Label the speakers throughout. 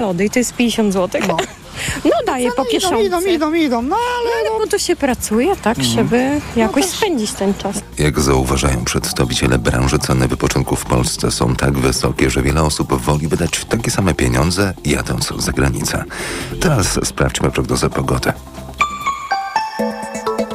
Speaker 1: lody i to jest 50 zł.
Speaker 2: No.
Speaker 1: No, daje po
Speaker 2: Idą,
Speaker 1: kieszonce.
Speaker 2: idą, idą, idą, no ale...
Speaker 1: No to się pracuje, tak,
Speaker 2: Mhm.
Speaker 1: żeby
Speaker 2: No
Speaker 1: jakoś spędzić ten czas.
Speaker 3: Jak zauważają przedstawiciele branży, ceny wypoczynku w Polsce są tak wysokie, że wiele osób woli wydać takie same pieniądze, jadąc za granicę. Teraz sprawdźmy prognozę pogody.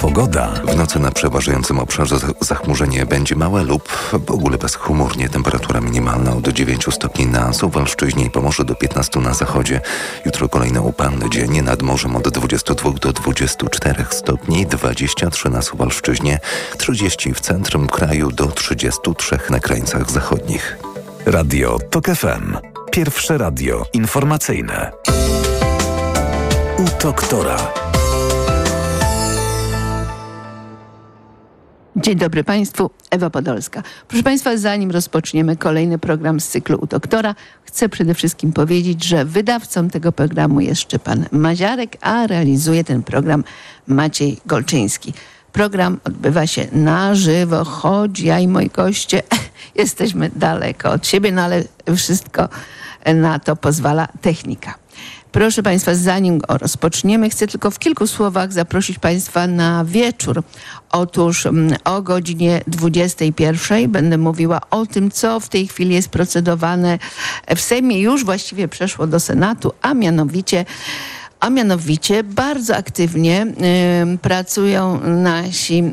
Speaker 4: Pogoda.
Speaker 3: W nocy na przeważającym obszarze zach- zachmurzenie będzie małe lub w ogóle bezchmurnie. Temperatura minimalna od 9 stopni na Suwalszczyźnie i Pomorzu do 15 na zachodzie. Jutro kolejny upalny dzień nad morzem od 22 do 24 stopni, 23 na Suwalszczyźnie, 30 w centrum kraju do 33 na krańcach zachodnich.
Speaker 4: Radio TOK FM. Pierwsze radio informacyjne. U doktora.
Speaker 5: Dzień dobry Państwu, Ewa Podolska. Proszę Państwa, zanim rozpoczniemy kolejny program z cyklu u doktora, chcę przede wszystkim powiedzieć, że wydawcą tego programu jest Szczepan Maziarek, a realizuje ten program Maciej Golczyński. Program odbywa się na żywo, choć ja i moi goście jesteśmy daleko od siebie, no ale wszystko na to pozwala technika. Proszę Państwa, zanim rozpoczniemy, chcę tylko w kilku słowach zaprosić Państwa na wieczór. Otóż mm, o godzinie 21 będę mówiła o tym, co w tej chwili jest procedowane w Sejmie. Już właściwie przeszło do Senatu, a mianowicie a mianowicie bardzo aktywnie pracują nasi,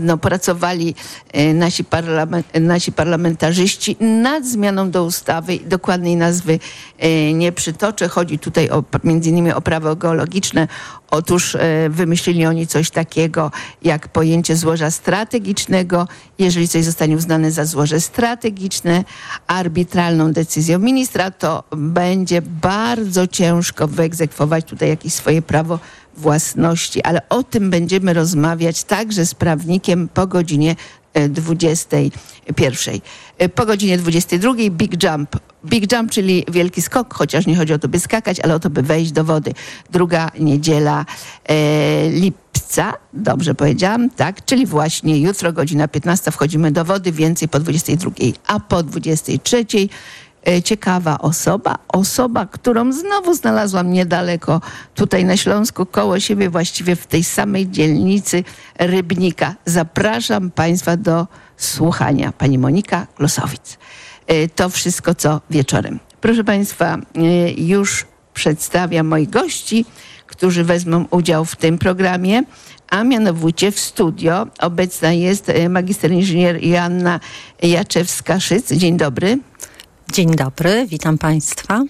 Speaker 5: no, pracowali y, nasi, parlament, nasi parlamentarzyści nad zmianą do ustawy. Dokładnej nazwy y, nie przytoczę. Chodzi tutaj o, między innymi o prawo geologiczne. Otóż y, wymyślili oni coś takiego jak pojęcie złoża strategicznego. Jeżeli coś zostanie uznane za złoże strategiczne, arbitralną decyzją ministra, to będzie bardzo ciężko wyegzekwować tutaj jakieś swoje prawo własności. Ale o tym będziemy rozmawiać także z prawnikiem po godzinie e, 21. E, Po godzinie 22 Big Jump. Big Jump, czyli wielki skok, chociaż nie chodzi o to, by skakać, ale o to, by wejść do wody. Druga niedziela e, lipca, dobrze powiedziałam, tak, czyli właśnie jutro, godzina 15 wchodzimy do wody, więcej po 22, a po 23 e, ciekawa osoba, osoba, którą znowu znalazłam niedaleko, tutaj na Śląsku, koło siebie, właściwie w tej samej dzielnicy Rybnika. Zapraszam Państwa do słuchania. Pani Monika Klosowicz. E, To wszystko, co wieczorem. Proszę Państwa, e, już przedstawiam moich gości, którzy wezmą udział w tym programie, a mianowicie w studio obecna jest e, magister inżynier Joanna Jaczewska-Szyc. Dzień dobry.
Speaker 6: Dzień dobry, witam Państwa.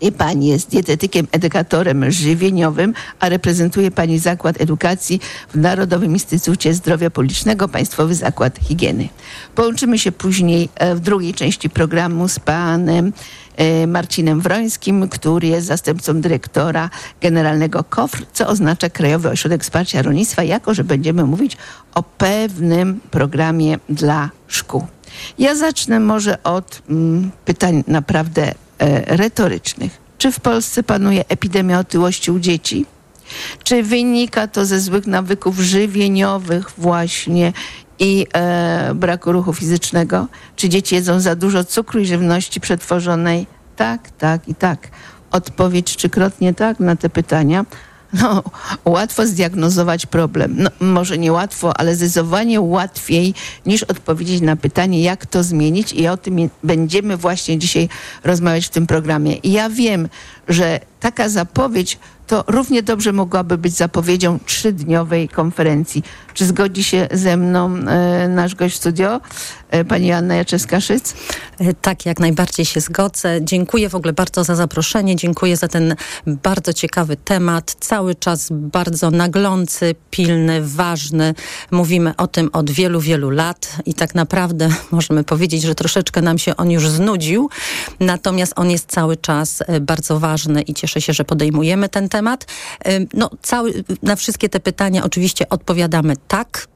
Speaker 5: I pani jest dietetykiem, edukatorem żywieniowym, a reprezentuje pani Zakład Edukacji w Narodowym Instytucie Zdrowia Publicznego, Państwowy Zakład Higieny. Połączymy się później e, w drugiej części programu z panem e, Marcinem Wrońskim, który jest zastępcą dyrektora generalnego KOFR, co oznacza Krajowy Ośrodek Wsparcia Rolnictwa, jako że będziemy mówić o pewnym programie dla szkół. Ja zacznę może od mm, pytań naprawdę e, retorycznych. Czy w Polsce panuje epidemia otyłości u dzieci? Czy wynika to ze złych nawyków żywieniowych właśnie i e, braku ruchu fizycznego? Czy dzieci jedzą za dużo cukru i żywności przetworzonej? Tak, tak i tak. Odpowiedź trzykrotnie tak na te pytania. No, łatwo zdiagnozować problem. No, może nie łatwo, ale zdecydowanie łatwiej niż odpowiedzieć na pytanie, jak to zmienić i o tym będziemy właśnie dzisiaj rozmawiać w tym programie. I ja wiem, że taka zapowiedź to równie dobrze mogłaby być zapowiedzią trzydniowej konferencji. Czy zgodzi się ze mną e, nasz gość studio, e, pani Anna Jaczewska-Szyc?
Speaker 6: E, Tak, jak najbardziej się zgodzę. Dziękuję w ogóle bardzo za zaproszenie, dziękuję za ten bardzo ciekawy temat, cały czas bardzo naglący, pilny, ważny. Mówimy o tym od wielu, wielu lat i tak naprawdę możemy powiedzieć, że troszeczkę nam się on już znudził, natomiast on jest cały czas e, bardzo ważny i cieszę się, że podejmujemy ten temat. No, cały, na wszystkie te pytania oczywiście odpowiadamy tak.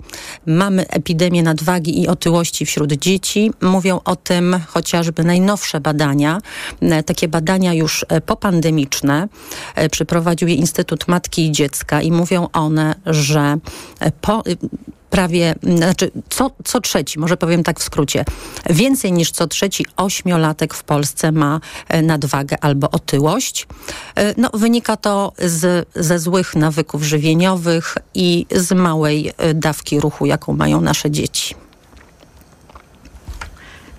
Speaker 6: Mamy epidemię nadwagi i otyłości wśród dzieci. Mówią o tym chociażby najnowsze badania, e, takie badania już e, popandemiczne. E, Przeprowadził je Instytut Matki i Dziecka i mówią one, że po, prawie, znaczy co, co trzeci, może powiem tak w skrócie, więcej niż co trzeci ośmiolatek w Polsce ma e, nadwagę albo otyłość. E, No, wynika to z, ze złych nawyków żywieniowych i z małej e, dawki ruchu, jaką mają nasze dzieci.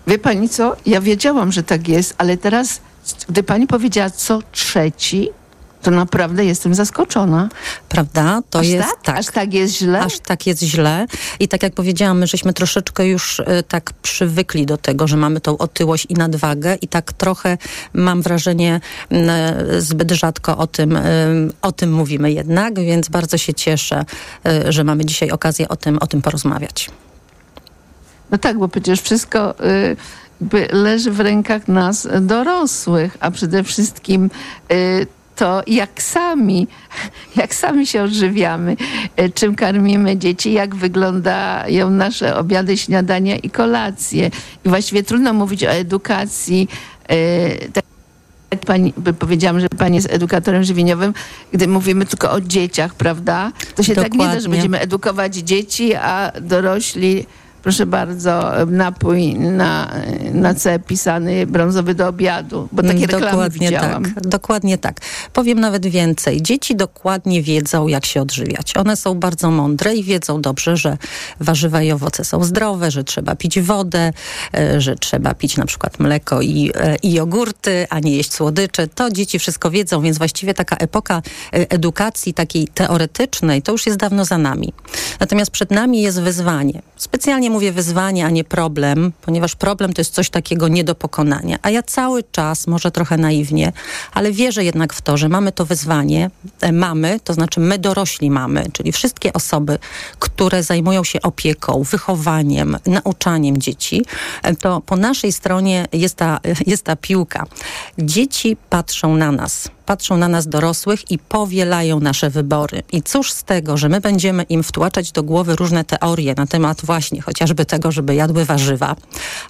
Speaker 5: Wie pani co? Ja wiedziałam, że tak jest, ale teraz, gdy pani powiedziała co trzeci, to naprawdę jestem zaskoczona.
Speaker 6: Prawda? To
Speaker 5: Aż
Speaker 6: jest
Speaker 5: tak? Aż tak jest źle?
Speaker 6: Aż tak jest źle. I tak jak powiedziałam, my żeśmy troszeczkę już e, tak przywykli do tego, że mamy tą otyłość i nadwagę i tak trochę mam wrażenie e, zbyt rzadko o tym, e, o tym mówimy jednak, więc bardzo się cieszę, że mamy dzisiaj okazję o tym, o tym porozmawiać.
Speaker 5: No tak, bo przecież wszystko y, leży w rękach nas dorosłych, a przede wszystkim y, to jak sami, jak sami się odżywiamy, y, czym karmimy dzieci, jak wyglądają nasze obiady, śniadania i kolacje. I właściwie trudno mówić o edukacji. y, tak pani powiedziałam, że pani jest edukatorem żywieniowym, gdy mówimy tylko o dzieciach, prawda? To się tak nie da, że
Speaker 6: Dokładnie.
Speaker 5: będziemy edukować dzieci, a dorośli, proszę bardzo, napój na, na C pisany brązowy do obiadu, bo takie reklamy
Speaker 6: dokładnie
Speaker 5: widziałam.
Speaker 6: tak. Dokładnie tak. Powiem nawet więcej. Dzieci dokładnie wiedzą, jak się odżywiać. One są bardzo mądre i wiedzą dobrze, że warzywa i owoce są zdrowe, że trzeba pić wodę, e, że trzeba pić na przykład mleko i, e, i jogurty, a nie jeść słodycze. To dzieci wszystko wiedzą, więc właściwie taka epoka e, edukacji takiej teoretycznej to już jest dawno za nami. Natomiast przed nami jest wyzwanie. Specjalnie mówię wyzwanie, a nie problem, ponieważ problem to jest coś takiego nie do pokonania. A ja cały czas, może trochę naiwnie, ale wierzę jednak w to, że mamy to wyzwanie, e, mamy, to znaczy my dorośli mamy, czyli wszystkie osoby, które zajmują się opieką, wychowaniem, nauczaniem dzieci, e, to po naszej stronie jest ta, jest ta piłka. Dzieci patrzą na nas patrzą na nas dorosłych i powielają nasze wybory. I cóż z tego, że my będziemy im wtłaczać do głowy różne teorie na temat właśnie chociażby tego, żeby jadły warzywa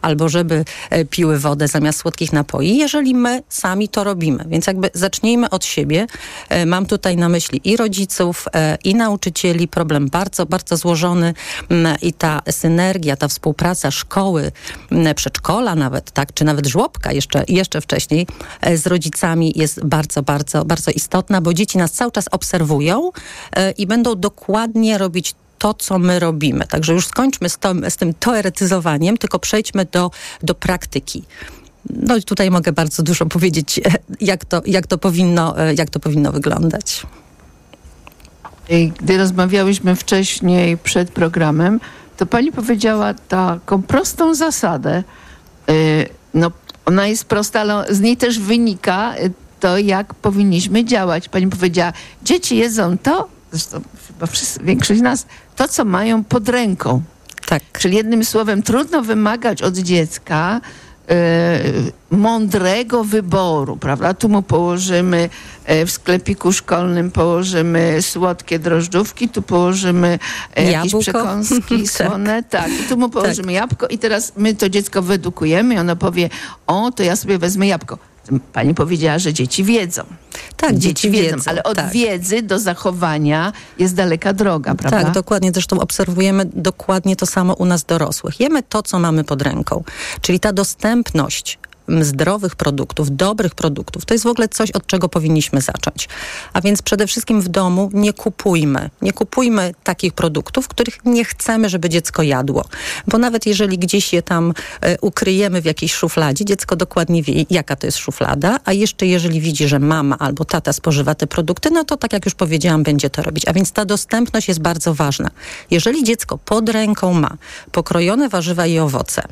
Speaker 6: albo żeby e, piły wodę zamiast słodkich napoi, jeżeli my sami to robimy. Więc jakby zacznijmy od siebie. E, Mam tutaj na myśli i rodziców, e, i nauczycieli. Problem bardzo, bardzo złożony m, i ta synergia, ta współpraca szkoły, m, przedszkola nawet, tak, czy nawet żłobka jeszcze, jeszcze wcześniej z rodzicami jest bardzo, bardzo, bardzo istotna, bo dzieci nas cały czas obserwują e, i będą dokładnie robić to, co my robimy. Także już skończmy z, to, z tym teoretyzowaniem, tylko przejdźmy do, do praktyki. No i tutaj mogę bardzo dużo powiedzieć, e, jak to, jak to, powinno, e, jak to powinno wyglądać.
Speaker 5: Gdy rozmawiałyśmy wcześniej przed programem, to pani powiedziała taką prostą zasadę. No, ona jest prosta, ale z niej też wynika to, jak powinniśmy działać. Pani powiedziała, dzieci jedzą to, zresztą chyba wszyscy, większość z nas, to, co mają pod ręką.
Speaker 6: Tak.
Speaker 5: Czyli jednym słowem, trudno wymagać od dziecka e, mądrego wyboru, prawda? Tu mu położymy e, w sklepiku szkolnym położymy słodkie drożdżówki, tu położymy e, jakieś
Speaker 6: Jabłko.
Speaker 5: przekąski
Speaker 6: Tak.
Speaker 5: słone, tak. I tu mu położymy jabłko i teraz my to dziecko wyedukujemy i ono powie, o, to ja sobie wezmę jabłko. Pani powiedziała, że dzieci wiedzą.
Speaker 6: Tak, dzieci wiedzą,
Speaker 5: ale od
Speaker 6: tak.
Speaker 5: wiedzy do zachowania jest daleka droga, prawda?
Speaker 6: Tak, dokładnie. Zresztą obserwujemy dokładnie to samo u nas dorosłych. Jemy to, co mamy pod ręką. Czyli ta dostępność zdrowych produktów, dobrych produktów, to jest w ogóle coś, od czego powinniśmy zacząć. A więc przede wszystkim w domu nie kupujmy. Nie kupujmy takich produktów, których nie chcemy, żeby dziecko jadło. Bo nawet jeżeli gdzieś je tam e, ukryjemy w jakiejś szufladzie, dziecko dokładnie wie, jaka to jest szuflada, a jeszcze jeżeli widzi, że mama albo tata spożywa te produkty, no to tak jak już powiedziałam, będzie to robić. A więc ta dostępność jest bardzo ważna. Jeżeli dziecko pod ręką ma pokrojone warzywa i owoce,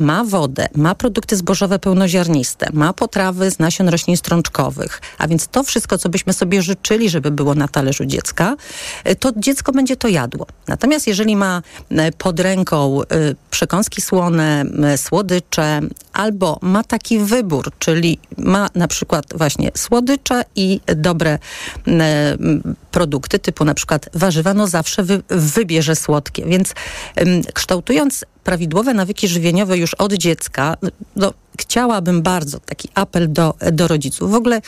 Speaker 6: ma wodę, ma produkty zbożowe pełnoziarniste, ma potrawy z nasion roślin strączkowych, a więc to wszystko, co byśmy sobie życzyli, żeby było na talerzu dziecka, e, to dziecko będzie to jadło. Natomiast jeżeli ma e, pod ręką e, przekąski słone, słodycze, albo ma taki wybór, czyli ma na przykład właśnie słodycze i dobre produkty, typu na przykład warzywa, no zawsze wy, wybierze słodkie. Więc kształtując prawidłowe nawyki żywieniowe już od dziecka, no, chciałabym bardzo taki apel do, do rodziców. W ogóle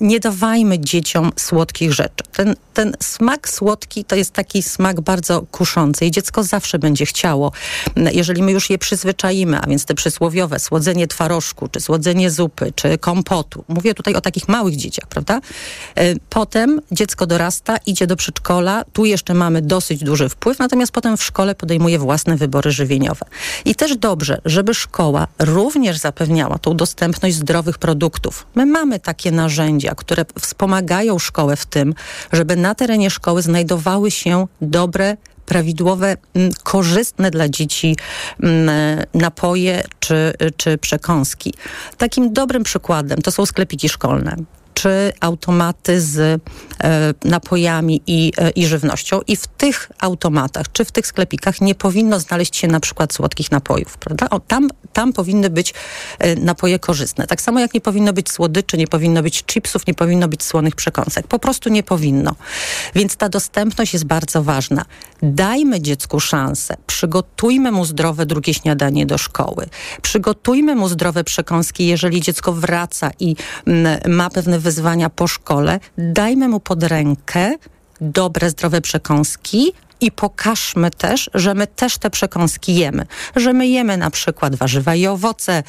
Speaker 6: nie dawajmy dzieciom słodkich rzeczy. Ten, ten smak słodki to jest taki smak bardzo kuszący i dziecko zawsze będzie chciało. Jeżeli my już je przyzwyczaimy, a więc te przysłowiowe słodzenie twarożku, czy słodzenie zupy, czy kompotu. Mówię tutaj o takich małych dzieciach, prawda? Y, Potem dziecko dorasta, idzie do przedszkola, tu jeszcze mamy dosyć duży wpływ, natomiast potem w szkole podejmuje własne wybory żywieniowe. I też dobrze, żeby szkoła również zapewniała tą dostępność zdrowych produktów. My mamy takie narzędzia, które wspomagają szkołę w tym, żeby na terenie szkoły znajdowały się dobre prawidłowe, m, korzystne dla dzieci m, napoje czy, czy przekąski. Takim dobrym przykładem to są sklepiki szkolne czy automaty z e, napojami i, e, i żywnością. I w tych automatach, czy w tych sklepikach nie powinno znaleźć się na przykład słodkich napojów, prawda? O, tam, tam powinny być e, napoje korzystne. Tak samo jak nie powinno być słodyczy, nie powinno być chipsów, nie powinno być słonych przekąsek. Po prostu nie powinno. Więc ta dostępność jest bardzo ważna. Dajmy dziecku szansę. Przygotujmy mu zdrowe drugie śniadanie do szkoły. Przygotujmy mu zdrowe przekąski, jeżeli dziecko wraca i mm, ma pewne wyzwania po szkole. Dajmy mu pod rękę dobre, zdrowe przekąski i pokażmy też, że my też te przekąski jemy. Że my jemy na przykład warzywa i owoce,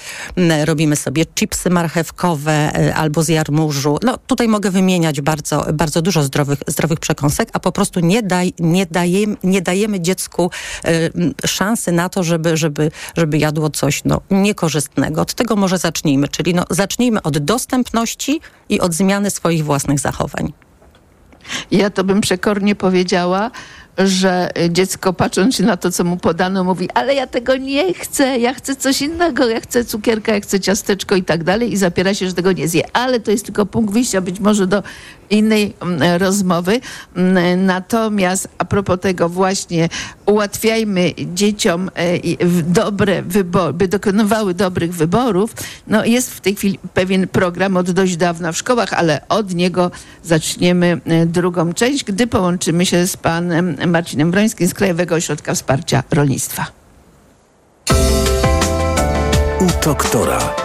Speaker 6: robimy sobie chipsy marchewkowe y, albo z jarmużu. No tutaj mogę wymieniać bardzo, bardzo dużo zdrowych, zdrowych przekąsek, a po prostu nie, daj, nie, dajemy, nie dajemy dziecku y, szansy na to, żeby, żeby, żeby jadło coś no, niekorzystnego. Od tego może zacznijmy, czyli no, zacznijmy od dostępności i od zmiany swoich własnych zachowań.
Speaker 5: Ja to bym przekornie powiedziała, że dziecko patrząc na to, co mu podano, mówi, ale ja tego nie chcę, ja chcę coś innego, ja chcę cukierka, ja chcę ciasteczko i tak dalej i zapiera się, że tego nie zje. Ale to jest tylko punkt wyjścia być może do innej mm, rozmowy. Mm, Natomiast a propos tego właśnie ułatwiajmy dzieciom e, dobre wybory, by dokonywały dobrych wyborów. No jest w tej chwili pewien program od dość dawna w szkołach, ale od niego zaczniemy e, drugą część, gdy połączymy się z panem Marcinem Brońskim z Krajowego Ośrodka Wsparcia Rolnictwa.
Speaker 4: U doktora.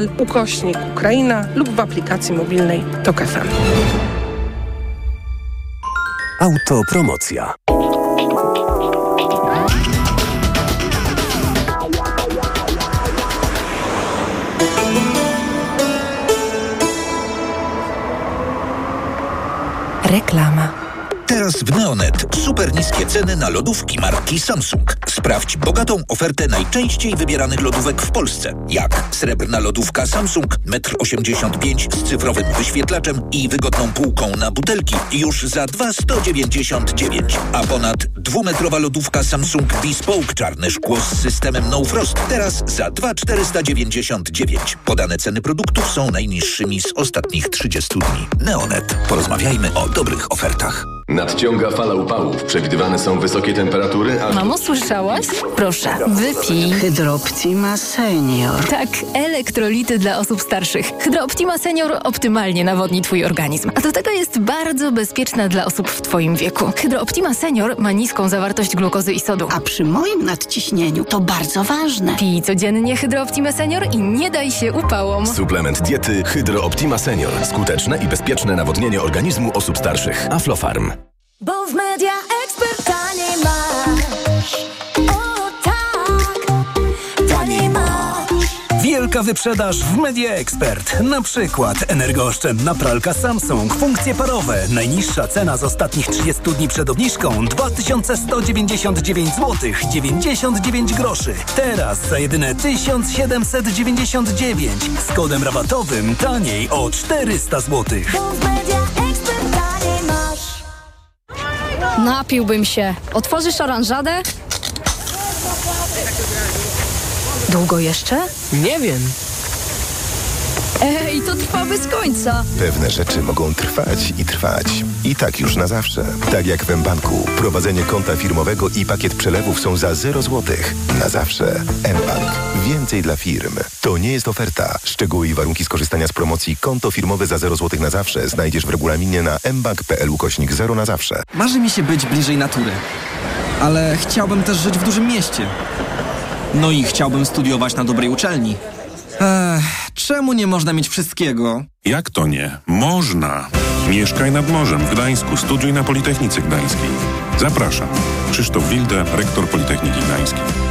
Speaker 7: ukośnik Ukraina lub w aplikacji mobilnej Tok FM.
Speaker 4: Autopromocja.
Speaker 1: Reklama.
Speaker 8: Teraz w Neonet super niskie ceny na lodówki marki Samsung. Sprawdź bogatą ofertę najczęściej wybieranych lodówek w Polsce. Jak srebrna lodówka Samsung 1,85 m z cyfrowym wyświetlaczem i wygodną półką na butelki już za 2,199. A ponad dwumetrowa lodówka Samsung Bespoke czarne szkło z systemem No Frost teraz za 2,499. Podane ceny produktów są najniższymi z ostatnich 30 dni. Neonet. Porozmawiajmy o dobrych ofertach.
Speaker 9: Nadciąga fala upałów. Przewidywane są wysokie temperatury, a...
Speaker 10: Mamo, słyszałaś? Proszę, wypij.
Speaker 11: Hydrooptima Senior.
Speaker 10: Tak, elektrolity dla osób starszych. Hydrooptima Senior optymalnie nawodni Twój organizm. A do tego jest bardzo bezpieczna dla osób w Twoim wieku. Hydrooptima Senior ma niską zawartość glukozy i sodu.
Speaker 11: A przy moim nadciśnieniu to bardzo ważne.
Speaker 10: Pij codziennie Hydrooptima Senior i nie daj się upałom.
Speaker 9: Suplement diety Hydro Optima Senior. Skuteczne i bezpieczne nawodnienie organizmu osób starszych. Aflofarm.
Speaker 12: Bo w Media Expert taniej masz. O tak, taniej masz.
Speaker 13: Wielka wyprzedaż w Media Expert. Na przykład energooszczędna pralka Samsung, funkcje parowe. Najniższa cena z ostatnich 30 dni przed obniżką 2199 zł 99 groszy. Teraz za jedyne 1799 z kodem rabatowym taniej o 400 zł.
Speaker 12: Bo w Media
Speaker 14: Napiłbym się. Otworzysz oranżadę?
Speaker 10: Długo jeszcze?
Speaker 14: Nie wiem.
Speaker 10: Ej, to trwa bez końca.
Speaker 15: Pewne rzeczy mogą trwać i trwać. I tak już na zawsze. Tak jak w mBanku. Prowadzenie konta firmowego i pakiet przelewów są za 0 zł. Na zawsze. mBank. Więcej dla firm. To nie jest oferta. Szczegóły i warunki skorzystania z promocji konto firmowe za 0 zł na zawsze znajdziesz w regulaminie na mbank.pl ukośnik 0 na zawsze.
Speaker 14: Marzy mi się być bliżej natury. Ale chciałbym też żyć w dużym mieście. No i chciałbym studiować na dobrej uczelni. Ech, czemu nie można mieć wszystkiego?
Speaker 16: Jak to nie? Można! Mieszkaj nad morzem w Gdańsku, studiuj na Politechnice Gdańskiej. Zapraszam. Krzysztof Wilde, rektor Politechniki Gdańskiej.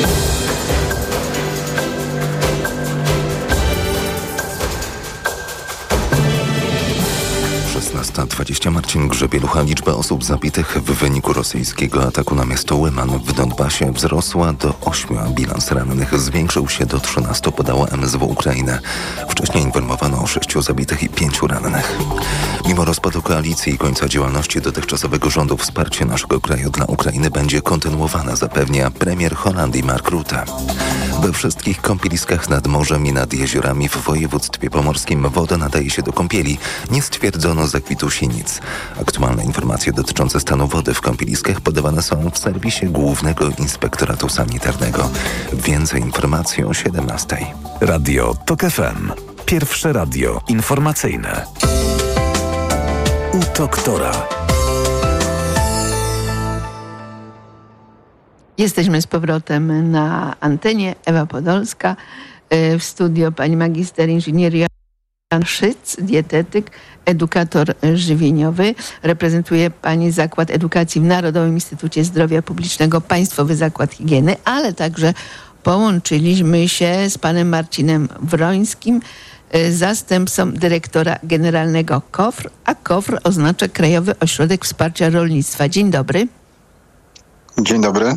Speaker 3: 16.20 Marcin Grzebielucha. Liczba osób zabitych w wyniku rosyjskiego ataku na miasto Łyman w Donbasie wzrosła do 8, a bilans rannych zwiększył się do 13, podała MSW Ukrainy. Wcześniej informowano o 6 zabitych i 5 rannych. Mimo rozpadu koalicji i końca działalności dotychczasowego rządu wsparcie naszego kraju dla Ukrainy będzie kontynuowane, zapewnia premier Holandii Mark Rutte. We wszystkich kąpieliskach nad morzem i nad jeziorami w województwie pomorskim woda nadaje się do kąpieli. Nie stwierdzono zakwitu sinic. Aktualne informacje dotyczące stanu wody w kąpieliskach podawane są w serwisie Głównego Inspektoratu Sanitarnego. Więcej informacji o 17.
Speaker 4: Radio TOK FM. Pierwsze radio informacyjne. U doktora.
Speaker 5: Jesteśmy z powrotem na antenie. Ewa Podolska. Y, W studio pani magister inżynieria Jan Szyc, dietetyk, edukator żywieniowy. Reprezentuje pani Zakład Edukacji w Narodowym Instytucie Zdrowia Publicznego, Państwowy Zakład Higieny, ale także połączyliśmy się z panem Marcinem Wrońskim, y, zastępcą dyrektora generalnego KOFR, a KOFR oznacza Krajowy Ośrodek Wsparcia Rolnictwa. Dzień dobry.
Speaker 17: Dzień dobry.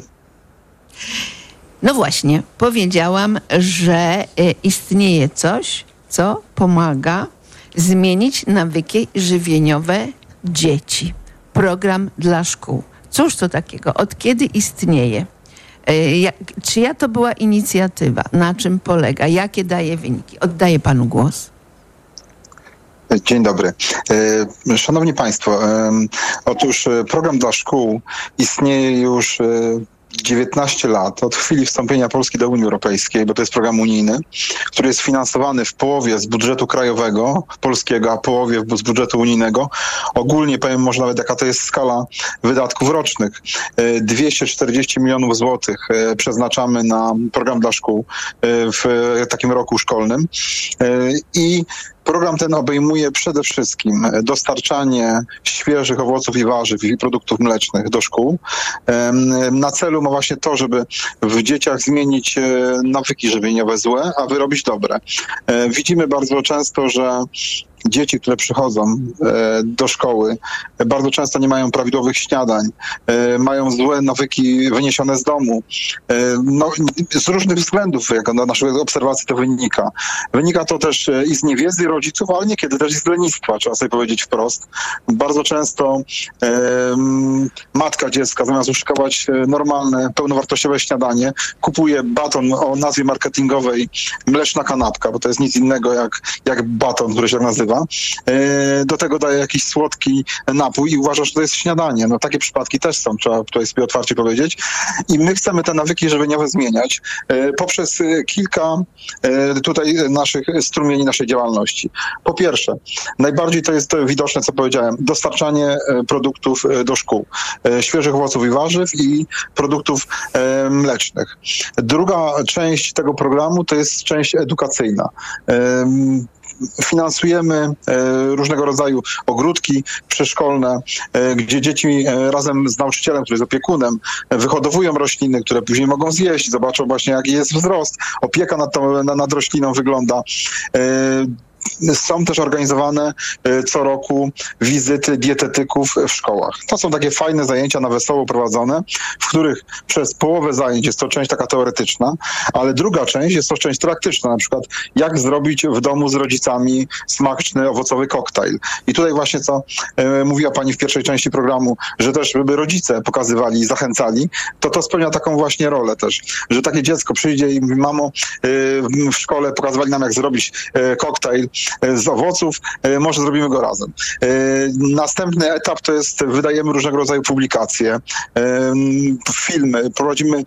Speaker 5: No właśnie, powiedziałam, że y, istnieje coś, co pomaga zmienić nawyki żywieniowe dzieci. Program dla szkół. Cóż to takiego? Od kiedy istnieje? Y, jak, czyja to była inicjatywa? Na czym polega? Jakie daje wyniki? Oddaję panu głos.
Speaker 17: Dzień dobry. E, Szanowni Państwo, otóż e, program dla szkół istnieje już e, 19 lat od chwili wstąpienia Polski do Unii Europejskiej, bo to jest program unijny, który jest finansowany w połowie z budżetu krajowego polskiego, a połowie z budżetu unijnego. Ogólnie powiem może nawet jaka to jest skala wydatków rocznych. E, 240 milionów złotych e, przeznaczamy na program dla szkół e, w takim roku szkolnym. E, I Program ten obejmuje przede wszystkim dostarczanie świeżych owoców i warzyw i produktów mlecznych do szkół. Na celu ma właśnie to, żeby w dzieciach zmienić e, nawyki żywieniowe złe, a wyrobić dobre. E, Widzimy bardzo często, że dzieci, które przychodzą e, do szkoły, e, bardzo często nie mają prawidłowych śniadań, e, mają złe nawyki wyniesione z domu. No, z różnych względów, jak na naszej obserwacji to wynika. Wynika to też i z niewiedzy rodziców, ale niekiedy też i z lenistwa, trzeba sobie powiedzieć wprost. Bardzo często matka dziecka, zamiast uszykować e, normalne, pełnowartościowe śniadanie, kupuje baton o nazwie marketingowej mleczna kanapka, bo to jest nic innego jak, jak baton, który się nazywa. E, Do tego daje jakiś słodki napój i uważa, że to jest śniadanie. No takie przypadki też są, trzeba tutaj sobie otwarcie powiedzieć. I my chcemy te nawyki żywieniowe zmieniać e, poprzez e, kilka tutaj naszych strumieni naszej działalności. Po pierwsze, najbardziej to jest widoczne, co powiedziałem, dostarczanie produktów do szkół. Świeżych owoców i warzyw i produktów mlecznych. Druga część tego programu to jest część edukacyjna. Em, Finansujemy e, różnego rodzaju ogródki przedszkolne, e, gdzie dzieci e, razem z nauczycielem, który jest opiekunem, wyhodowują rośliny, które później mogą zjeść, zobaczą właśnie jaki jest wzrost, opieka nad, tą, na- nad rośliną wygląda. Są też organizowane e, co roku wizyty dietetyków w szkołach. To są takie fajne zajęcia na wesoło prowadzone, w których przez połowę zajęć jest to część taka teoretyczna, ale druga część jest to część praktyczna, na przykład jak zrobić w domu z rodzicami smaczny owocowy koktajl. I tutaj właśnie co e, mówiła pani w pierwszej części programu, że też żeby rodzice pokazywali i zachęcali, to to spełnia taką właśnie rolę też, że takie dziecko przyjdzie i mówi, mamo, e, w szkole pokazywali nam jak zrobić koktajl z owoców, e, może zrobimy go razem. E, Następny etap to jest wydajemy różnego rodzaju publikacje, e, filmy, prowadzimy e,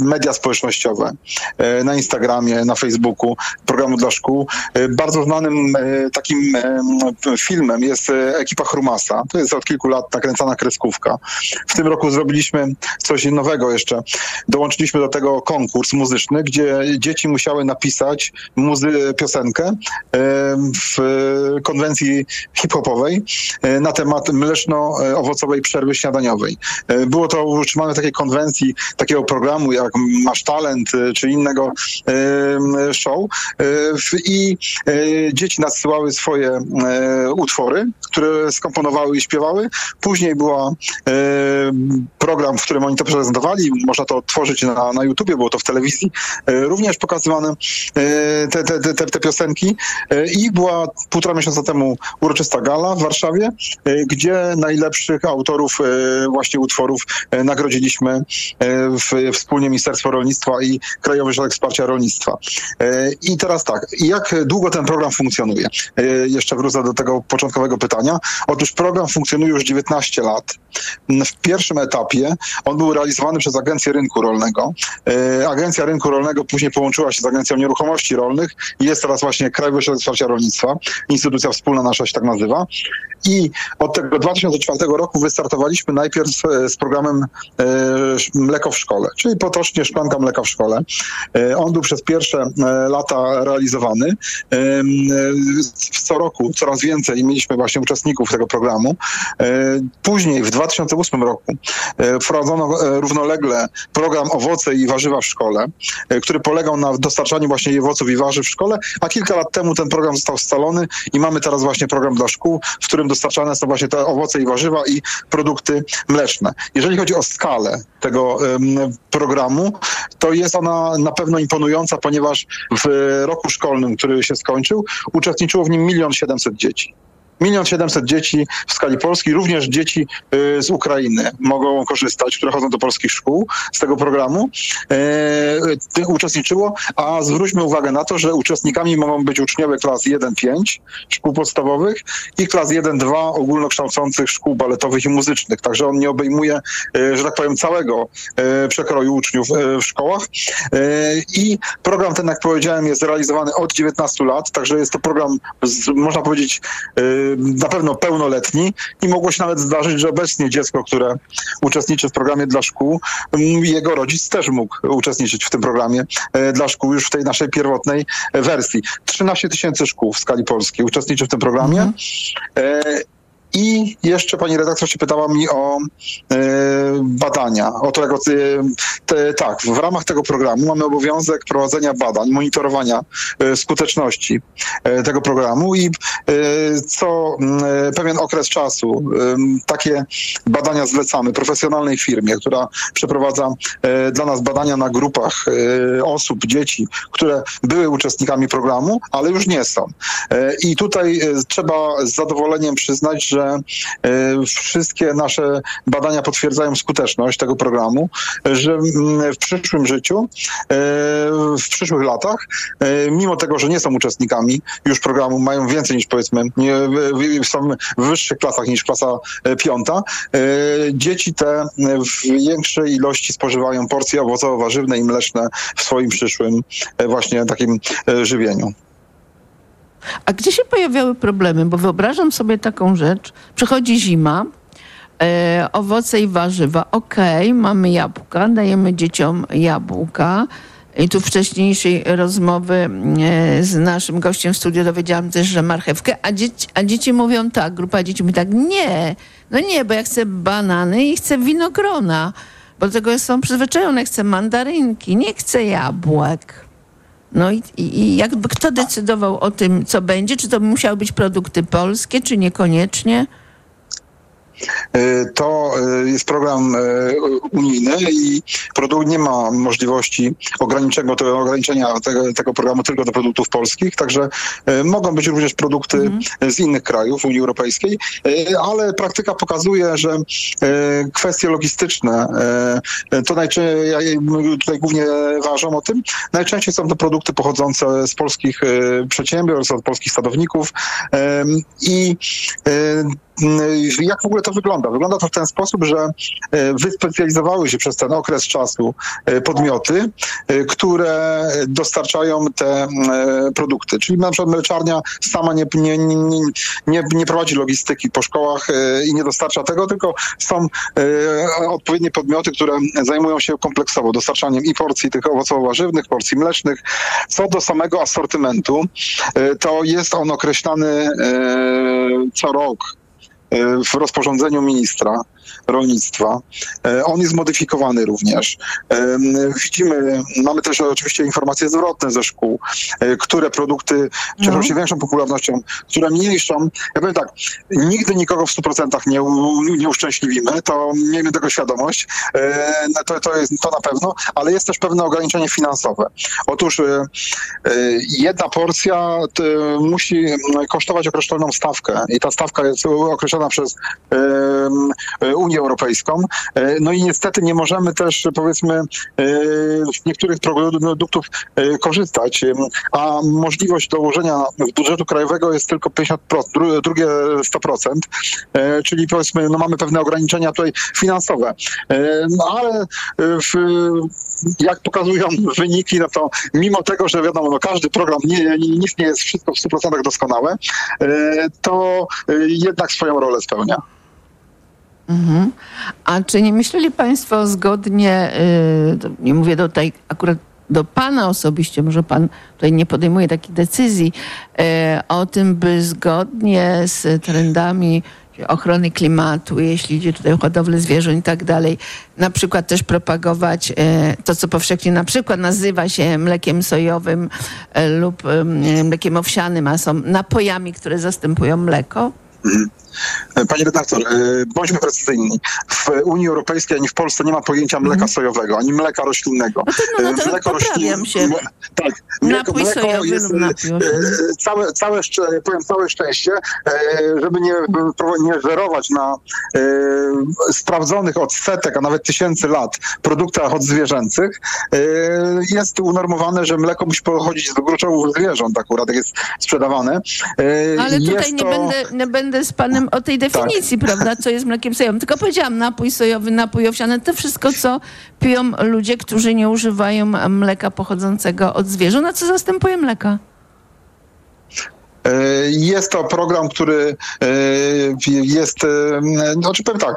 Speaker 17: media społecznościowe e, na Instagramie, na Facebooku, programu dla szkół. E, Bardzo znanym e, takim e, filmem jest e, Ekipa Chrumasa. To jest od kilku lat nakręcana kreskówka. W tym roku zrobiliśmy coś nowego jeszcze. Dołączyliśmy do tego konkurs muzyczny, gdzie dzieci musiały napisać muzy- piosenkę e, w konwencji hip-hopowej e, na temat mleczno-owocowej przerwy śniadaniowej. E, Było to utrzymane w takiej konwencji, takiego programu jak Masz Talent e, czy innego e, show E, i e, dzieci nadsyłały swoje e, utwory, które skomponowały i śpiewały. Później była e, program, w którym oni to prezentowali. Można to tworzyć na, na YouTubie, było to w telewizji. E, również pokazywane e, te, te, te, te piosenki. E, I była półtora miesiąca temu uroczysta gala w Warszawie, e, gdzie najlepszych autorów e, właśnie utworów nagrodziliśmy w, wspólnie Ministerstwo Rolnictwa i Krajowy Ośrodek Wsparcia Rolnictwa. I teraz tak, jak długo ten program funkcjonuje? Jeszcze wrócę do tego początkowego pytania. Otóż program funkcjonuje już 19 lat. W pierwszym etapie on był realizowany przez Agencję Rynku Rolnego. Agencja Rynku Rolnego później połączyła się z Agencją Nieruchomości Rolnych i jest teraz właśnie Krajowy Ośrodek Wsparcia Rolnictwa. Instytucja wspólna nasza się tak nazywa. I od tego 2004 roku wystartowaliśmy najpierw z programem e, Mleko w szkole, czyli potocznie szklanka mleka w szkole. E, On był przez pierwsze e, lata realizowany. Co roku coraz więcej mieliśmy właśnie uczestników tego programu. Później w 2008 roku wprowadzono równolegle program Owoce i warzywa w szkole, który polegał na dostarczaniu właśnie owoców i warzyw w szkole, a kilka lat temu ten program został scalony i mamy teraz właśnie program dla szkół, w którym dostarczane są właśnie te owoce i warzywa i produkty mleczne. Jeżeli chodzi o skalę tego programu, to jest ona na pewno imponująca, ponieważ w roku szkolnym, który się skończył, uczestniczyło w nim milion siedemset dzieci. Milion siedemset dzieci w skali Polski, również dzieci y, z Ukrainy mogą korzystać, które chodzą do polskich szkół z tego programu. E, uczestniczyło, a zwróćmy uwagę na to, że uczestnikami mogą być uczniowie klas 1-5 szkół podstawowych i klas 1-2 ogólnokształcących szkół baletowych i muzycznych. Także on nie obejmuje, że tak powiem, całego przekroju uczniów w szkołach. I program ten, jak powiedziałem, jest realizowany od 19 lat, także jest to program, można powiedzieć, na pewno pełnoletni i mogło się nawet zdarzyć, że obecnie dziecko, które uczestniczy w programie dla szkół, mm, jego rodzic też mógł uczestniczyć w tym programie e, dla szkół już w tej naszej pierwotnej wersji. 13 tysięcy szkół w skali polskiej uczestniczy w tym programie. E, I jeszcze pani redaktor się pytała mi o e, badania. O to, jak, ocy- te, tak, w ramach tego programu mamy obowiązek prowadzenia badań, monitorowania e, skuteczności tego programu i co pewien okres czasu takie badania zlecamy profesjonalnej firmie, która przeprowadza dla nas badania na grupach osób, dzieci, które były uczestnikami programu, ale już nie są. I tutaj trzeba z zadowoleniem przyznać, że e, wszystkie nasze badania potwierdzają skuteczność tego programu, że mm, w przyszłym życiu, e, w przyszłych latach, e, mimo tego, że nie są uczestnikami już programu, mają więcej niż powiedzmy, są w wyższych klasach niż klasa piąta, dzieci te w większej ilości spożywają porcje owocowo-warzywne i mleczne w swoim przyszłym właśnie takim żywieniu.
Speaker 5: A gdzie się pojawiały problemy? Bo wyobrażam sobie taką rzecz. Przychodzi zima, e, owoce i warzywa. Okej, mamy jabłka, dajemy dzieciom jabłka. I tu wcześniejszej rozmowy e, z naszym gościem w studiu dowiedziałam też, że marchewkę, a dzieci, a dzieci mówią tak, grupa dzieci mówi tak, nie, no nie, bo ja chcę banany i chcę winogrona, bo do tego są przyzwyczajone, chcę mandarynki, nie chcę jabłek. No i, i, jakby kto decydował o tym, co będzie? Czy to musiały być produkty polskie, czy niekoniecznie?
Speaker 17: E, To e, jest program e, unijny i produkt nie ma możliwości ograniczenia, tego, ograniczenia tego, tego programu tylko do produktów polskich, także mogą być również produkty z innych krajów Unii Europejskiej, ale praktyka pokazuje, że kwestie logistyczne to najczęściej, ja tutaj głównie ważą o tym, najczęściej są to produkty pochodzące z polskich przedsiębiorstw, od polskich sadowników i jak w ogóle to wygląda? Wygląda to w ten sposób, że e, wyspecjalizowały się przez ten okres czasu e, podmioty, e, które dostarczają te e, produkty. Czyli na przykład mleczarnia sama nie, nie, nie, nie, prowadzi logistyki po szkołach i nie dostarcza tego, tylko są odpowiednie podmioty, które zajmują się kompleksowo dostarczaniem i porcji tych owocowo-warzywnych, porcji mlecznych. Co do samego asortymentu, to jest on określany co rok w rozporządzeniu ministra rolnictwa. E, On jest modyfikowany również. Em, Widzimy, mamy też oczywiście informacje zwrotne ze szkół, e, które produkty cieszą się większą popularnością, które mniejszą. Ja powiem tak, nigdy nikogo w 100% nie, nie uszczęśliwimy, to miejmy tego świadomość, E, no to, to jest to na pewno, ale jest też pewne ograniczenie finansowe. Otóż e, e, jedna porcja musi kosztować określoną stawkę i ta stawka jest określona przez e, Unię Europejską. E, No i niestety nie możemy też powiedzmy e, z niektórych produktów e, korzystać, a możliwość dołożenia budżetu krajowego jest tylko 50%, dru- drugie 100%, e, czyli powiedzmy no mamy pewne ograniczenia tutaj finansowe. No ale w, jak pokazują wyniki, no to mimo tego, że wiadomo, no każdy program, nie, nic nie jest wszystko w 100% doskonałe, to jednak swoją rolę spełnia.
Speaker 5: Mhm. A czy nie myśleli Państwo zgodnie, y, nie mówię tutaj akurat do Pana osobiście, może Pan tutaj nie podejmuje takich decyzji, y, o tym, by zgodnie z trendami ochrony klimatu, jeśli idzie tutaj o hodowlę zwierząt i tak dalej, na przykład też propagować y, to, co powszechnie na przykład nazywa się mlekiem sojowym lub mlekiem owsianym, a są napojami, które zastępują mleko?
Speaker 17: Mhm. Panie redaktor, e, bądźmy precyzyjni. W Unii Europejskiej ani w Polsce nie ma pojęcia mleka sojowego, ani mleka roślinnego.
Speaker 5: no, no to
Speaker 17: E, mleko
Speaker 5: poprawiam się.
Speaker 17: mle- Tak, mleko, mleko
Speaker 5: sojowy
Speaker 17: jest e, całe, całe, powiem całe szczęście, żeby nie, nie żerować na sprawdzonych od setek, a nawet tysięcy lat produktach odzwierzęcych, jest unormowane, że mleko musi pochodzić z gruczołów zwierząt akurat, jak jest sprzedawane.
Speaker 5: Ale tutaj
Speaker 17: jest
Speaker 5: nie,
Speaker 17: to-
Speaker 5: będę, nie będę z panem o tej definicji, prawda, co jest mlekiem sojowym. Tylko powiedziałam napój sojowy, napój owsiany, to wszystko, co piją ludzie, którzy nie używają mleka pochodzącego od zwierząt, a co zastępuje mleka?
Speaker 17: E, Jest to program, który e, jest, e, znaczy powiem tak,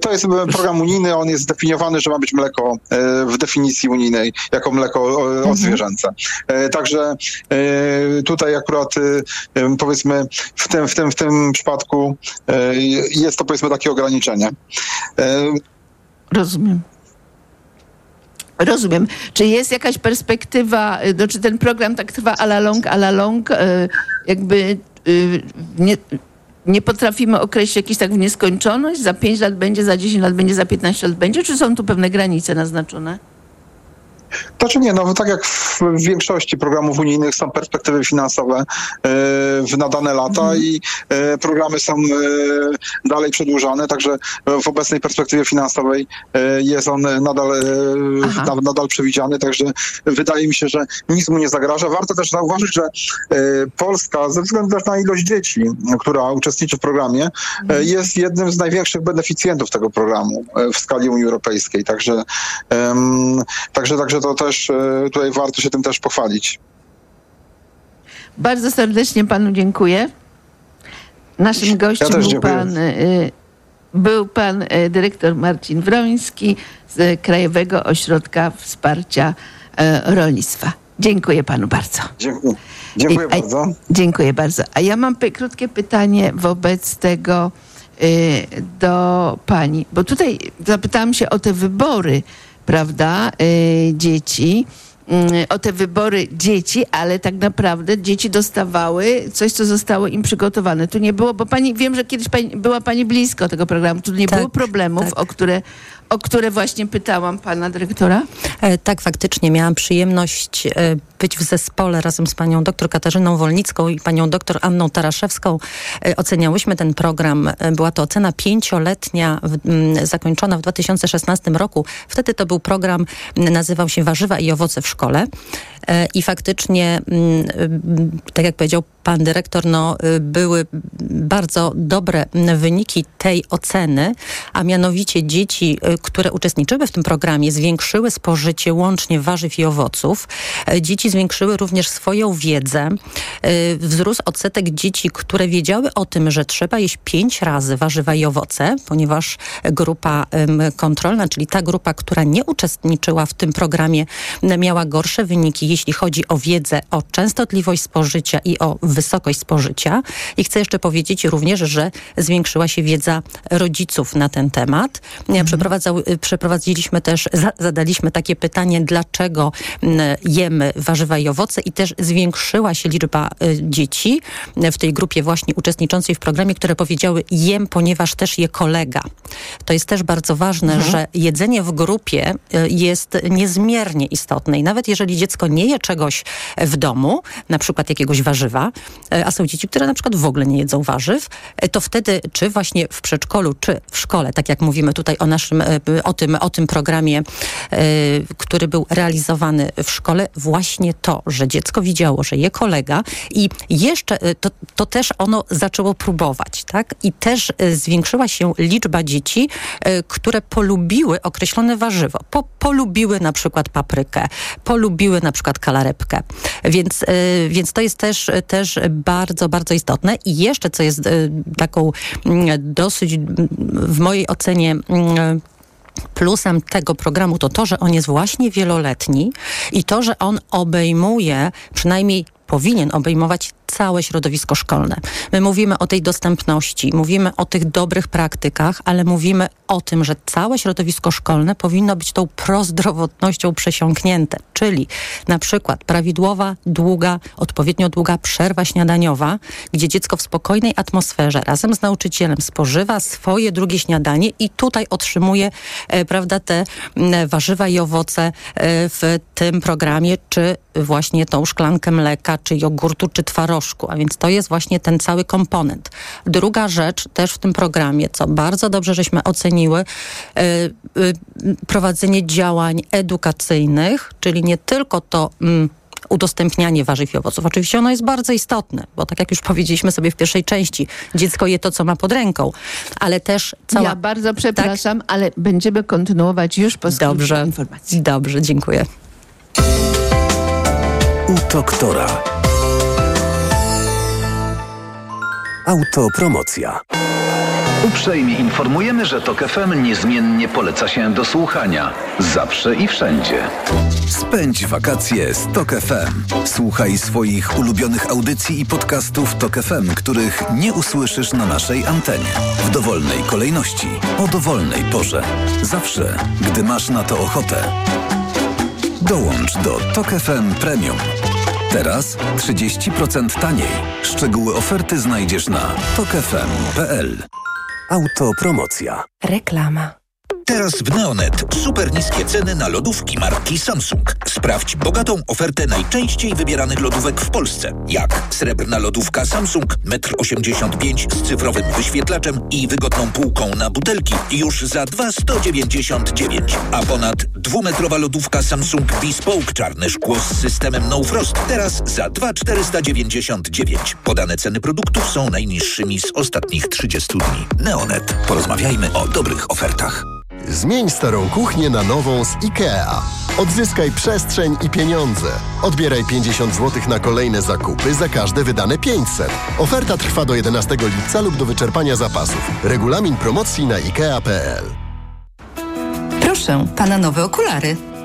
Speaker 17: to jest program unijny, on jest zdefiniowany, że ma być mleko w definicji unijnej jako mleko odzwierzęce. E, Także tutaj akurat powiedzmy w tym, w tym, w tym przypadku jest to powiedzmy takie ograniczenie.
Speaker 5: Rozumiem. Rozumiem. Czy jest jakaś perspektywa, y, no, czy ten program tak trwa a la long, a la long, y, jakby y, nie, nie potrafimy określić jakiś tak w nieskończoność? Za 5 lat będzie, za 10 lat będzie, za 15 lat będzie? Czy są tu pewne granice naznaczone?
Speaker 17: Znaczy nie, no tak jak w większości programów unijnych są perspektywy finansowe e, w nadane lata i e, programy są e, dalej przedłużane, także w obecnej perspektywie finansowej jest on nadal, na, nadal przewidziany, także wydaje mi się, że nic mu nie zagraża. Warto też zauważyć, że Polska ze względu na ilość dzieci, która uczestniczy w programie, e, jest jednym z największych beneficjentów tego programu w skali Unii Europejskiej, także, także, także to też e, tutaj warto się tym też pochwalić.
Speaker 5: Bardzo serdecznie panu dziękuję. Naszym gościem
Speaker 17: też
Speaker 5: był
Speaker 17: dziękuję.
Speaker 5: pan, był pan y, dyrektor Marcin Wroński z Krajowego Ośrodka Wsparcia e, rolnictwa. Dziękuję panu bardzo.
Speaker 17: Dziękuję, dziękuję
Speaker 5: a-
Speaker 17: bardzo.
Speaker 5: Dziękuję bardzo. A ja mam krótkie pytanie wobec tego do pani, bo tutaj zapytałam się o te wybory, prawda, y, dzieci. y, O te wybory dzieci, ale tak naprawdę dzieci dostawały coś, co zostało im przygotowane. Tu nie było, bo pani wiem, że kiedyś pani, była pani blisko tego programu. Tu nie
Speaker 6: Tak,
Speaker 5: było problemów, o, które, o które właśnie pytałam pana dyrektora.
Speaker 6: E, Tak, faktycznie miałam przyjemność e, być w zespole razem z panią doktor Katarzyną Wolnicką i panią doktor Anną Taraszewską. E, Oceniałyśmy ten program. E, Była to ocena pięcioletnia, zakończona w 2016 roku. Wtedy to był program, nazywał się Warzywa i owoce w szkole. E, I faktycznie, tak jak powiedział pan dyrektor, no, y, były bardzo dobre wyniki tej oceny, a mianowicie dzieci, y, które uczestniczyły w tym programie, zwiększyły spożycie łącznie warzyw i owoców. Dzieci zwiększyły również swoją wiedzę. Y, Wzrósł odsetek dzieci, które wiedziały o tym, że trzeba jeść pięć razy warzywa i owoce, ponieważ grupa kontrolna, czyli ta grupa, która nie uczestniczyła w tym programie, miała gorsze wyniki, jeśli chodzi o wiedzę, o częstotliwość spożycia i o wysokość spożycia. I chcę jeszcze powiedzieć również, że zwiększyła się wiedza rodziców na ten temat. Mhm. Y, przeprowadziliśmy też, za, zadaliśmy takie pytanie, dlaczego m, jemy warzywa i owoce i też zwiększyła się liczba y, dzieci w tej grupie właśnie uczestniczącej w programie, które powiedziały jem, ponieważ też je kolega. To jest też bardzo ważne,
Speaker 5: Mhm.
Speaker 6: że jedzenie w grupie y, jest niezmiernie istotne i nawet jeżeli dziecko nie je czegoś w domu, na przykład jakiegoś warzywa, e, a są dzieci, które na przykład w ogóle nie jedzą warzyw, e, to wtedy czy właśnie w przedszkolu, czy w szkole, tak jak mówimy tutaj o naszym, e, o tym, o tym programie, e, który był realizowany w szkole, właśnie to, że dziecko widziało, że je kolega i jeszcze e, to, to też ono zaczęło próbować, tak? I też e, zwiększyła się liczba dzieci, e, które polubiły określone warzywo. Po, polubiły na przykład paprykę, polubiły na przykład kalarepkę. Więc, więc to jest też, też bardzo, bardzo istotne. I jeszcze, co jest taką mm, dosyć mm, w mojej ocenie mm, Plusem tego programu to to, że on jest właśnie wieloletni i to, że on obejmuje, przynajmniej powinien obejmować całe środowisko szkolne. My mówimy o tej dostępności, mówimy o tych dobrych praktykach, ale mówimy o tym, że całe środowisko szkolne powinno być tą prozdrowotnością przesiąknięte, czyli na przykład prawidłowa, długa, odpowiednio długa przerwa śniadaniowa, gdzie dziecko w spokojnej atmosferze razem z nauczycielem spożywa swoje drugie śniadanie i tutaj otrzymuje e, prawda, te m, warzywa i owoce e, w tym programie, czy właśnie tą szklankę mleka, czy jogurtu, czy twarożku. A więc to jest właśnie ten cały komponent. Druga rzecz też w tym programie, co bardzo dobrze żeśmy oceniły, e, e, prowadzenie działań edukacyjnych, czyli nie tylko to... Mm, udostępnianie warzyw i owoców. Oczywiście ono jest bardzo istotne, bo tak jak już powiedzieliśmy sobie w pierwszej części, dziecko je to, co ma pod ręką, ale też cała...
Speaker 5: Ja bardzo przepraszam, ale będziemy kontynuować już po
Speaker 6: Dobrze.
Speaker 5: informacji.
Speaker 6: Dobrze, dziękuję.
Speaker 4: U doktora. Autopromocja.
Speaker 18: Uprzejmie informujemy, że TOK FM niezmiennie poleca się do słuchania. Zawsze i wszędzie.
Speaker 4: Spędź wakacje z TOK FM. Słuchaj swoich ulubionych audycji i podcastów TOK FM, których nie usłyszysz na naszej antenie. W dowolnej kolejności, o dowolnej porze. Zawsze, gdy masz na to ochotę. Dołącz do TOK FM Premium. Teraz 30% taniej. Szczegóły oferty znajdziesz na tokefm.pl. Autopromocja.
Speaker 8: Reklama. Teraz w Neonet super niskie ceny na lodówki marki Samsung. Sprawdź bogatą ofertę najczęściej wybieranych lodówek w Polsce. Jak srebrna lodówka Samsung 1,85 m z cyfrowym wyświetlaczem i wygodną półką na butelki już za 2,199. A ponad dwumetrowa lodówka Samsung Bespoke czarne szkło z systemem No Frost teraz za 2,499. Podane ceny produktów są najniższymi z ostatnich 30 dni. Neonet. Porozmawiajmy o dobrych ofertach.
Speaker 19: Zmień starą kuchnię na nową z IKEA. Odzyskaj przestrzeń i pieniądze. Odbieraj 50 zł na kolejne zakupy za każde wydane 500. Oferta trwa do 11 lipca lub do wyczerpania zapasów. Regulamin promocji na IKEA.pl
Speaker 20: Proszę, pana nowe okulary.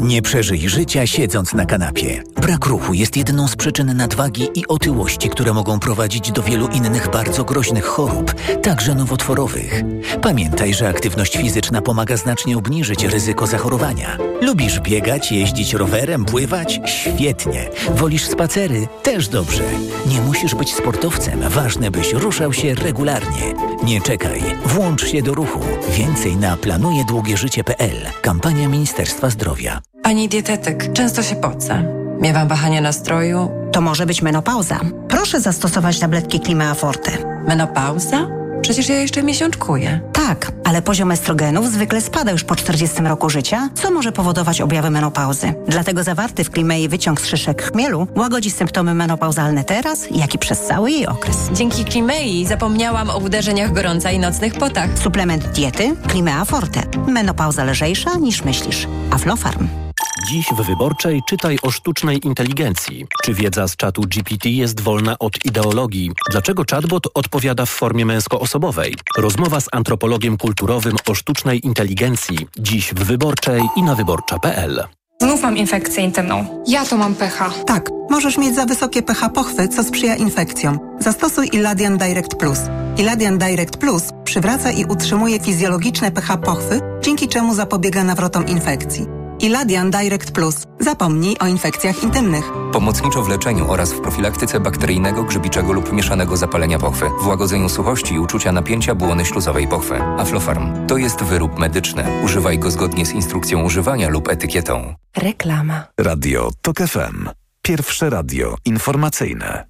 Speaker 20: Nie przeżyj życia siedząc na kanapie. Brak ruchu jest jedną z przyczyn nadwagi i otyłości, które mogą prowadzić do wielu innych bardzo groźnych chorób, także nowotworowych. Pamiętaj, że aktywność fizyczna pomaga znacznie obniżyć ryzyko zachorowania. Lubisz biegać, jeździć rowerem, pływać? Świetnie. Wolisz spacery? Też dobrze. Nie musisz być sportowcem, ważne byś ruszał się regularnie. Nie czekaj, włącz się do ruchu. Więcej na planujedługieżycie.pl. Kampania Ministerstwa Zdrowia.
Speaker 21: Pani dietetyk, często się pocę. Miewam wahania nastroju.
Speaker 22: To może być menopauza. Proszę zastosować tabletki Klimea Forte.
Speaker 21: Menopauza? Przecież ja jeszcze miesiączkuję.
Speaker 22: Tak, ale poziom estrogenów zwykle spada już po 40 roku życia, co może powodować objawy menopauzy. Dlatego zawarty w Klimei wyciąg z szyszek chmielu łagodzi symptomy menopauzalne teraz, jak i przez cały jej okres.
Speaker 21: Dzięki Klimei zapomniałam o uderzeniach gorąca i nocnych potach.
Speaker 22: Suplement diety Klimea Forte. Menopauza lżejsza niż myślisz. Aflofarm.
Speaker 23: Dziś w Wyborczej czytaj o sztucznej inteligencji. Czy wiedza z czatu GPT jest wolna od ideologii? Dlaczego chatbot odpowiada w formie męskoosobowej? Rozmowa z antropologiem kulturowym o sztucznej inteligencji. Dziś w Wyborczej i na wyborcza.pl.
Speaker 24: Znów mam infekcję intymną. Ja to mam pH.
Speaker 25: Tak, możesz mieć za wysokie pH pochwy, co sprzyja infekcjom. Zastosuj Iladian Direct Plus. Iladian Direct Plus przywraca i utrzymuje fizjologiczne pH pochwy, dzięki czemu zapobiega nawrotom infekcji. Iladian Direct Plus. Zapomnij o infekcjach intymnych.
Speaker 26: Pomocniczo w leczeniu oraz w profilaktyce bakteryjnego, grzybiczego lub mieszanego zapalenia pochwy, w łagodzeniu suchości i uczucia napięcia błony śluzowej pochwy. Aflofarm to jest wyrób medyczny. Używaj go zgodnie z instrukcją używania lub etykietą.
Speaker 21: Reklama.
Speaker 4: Radio TOK FM. Pierwsze radio informacyjne.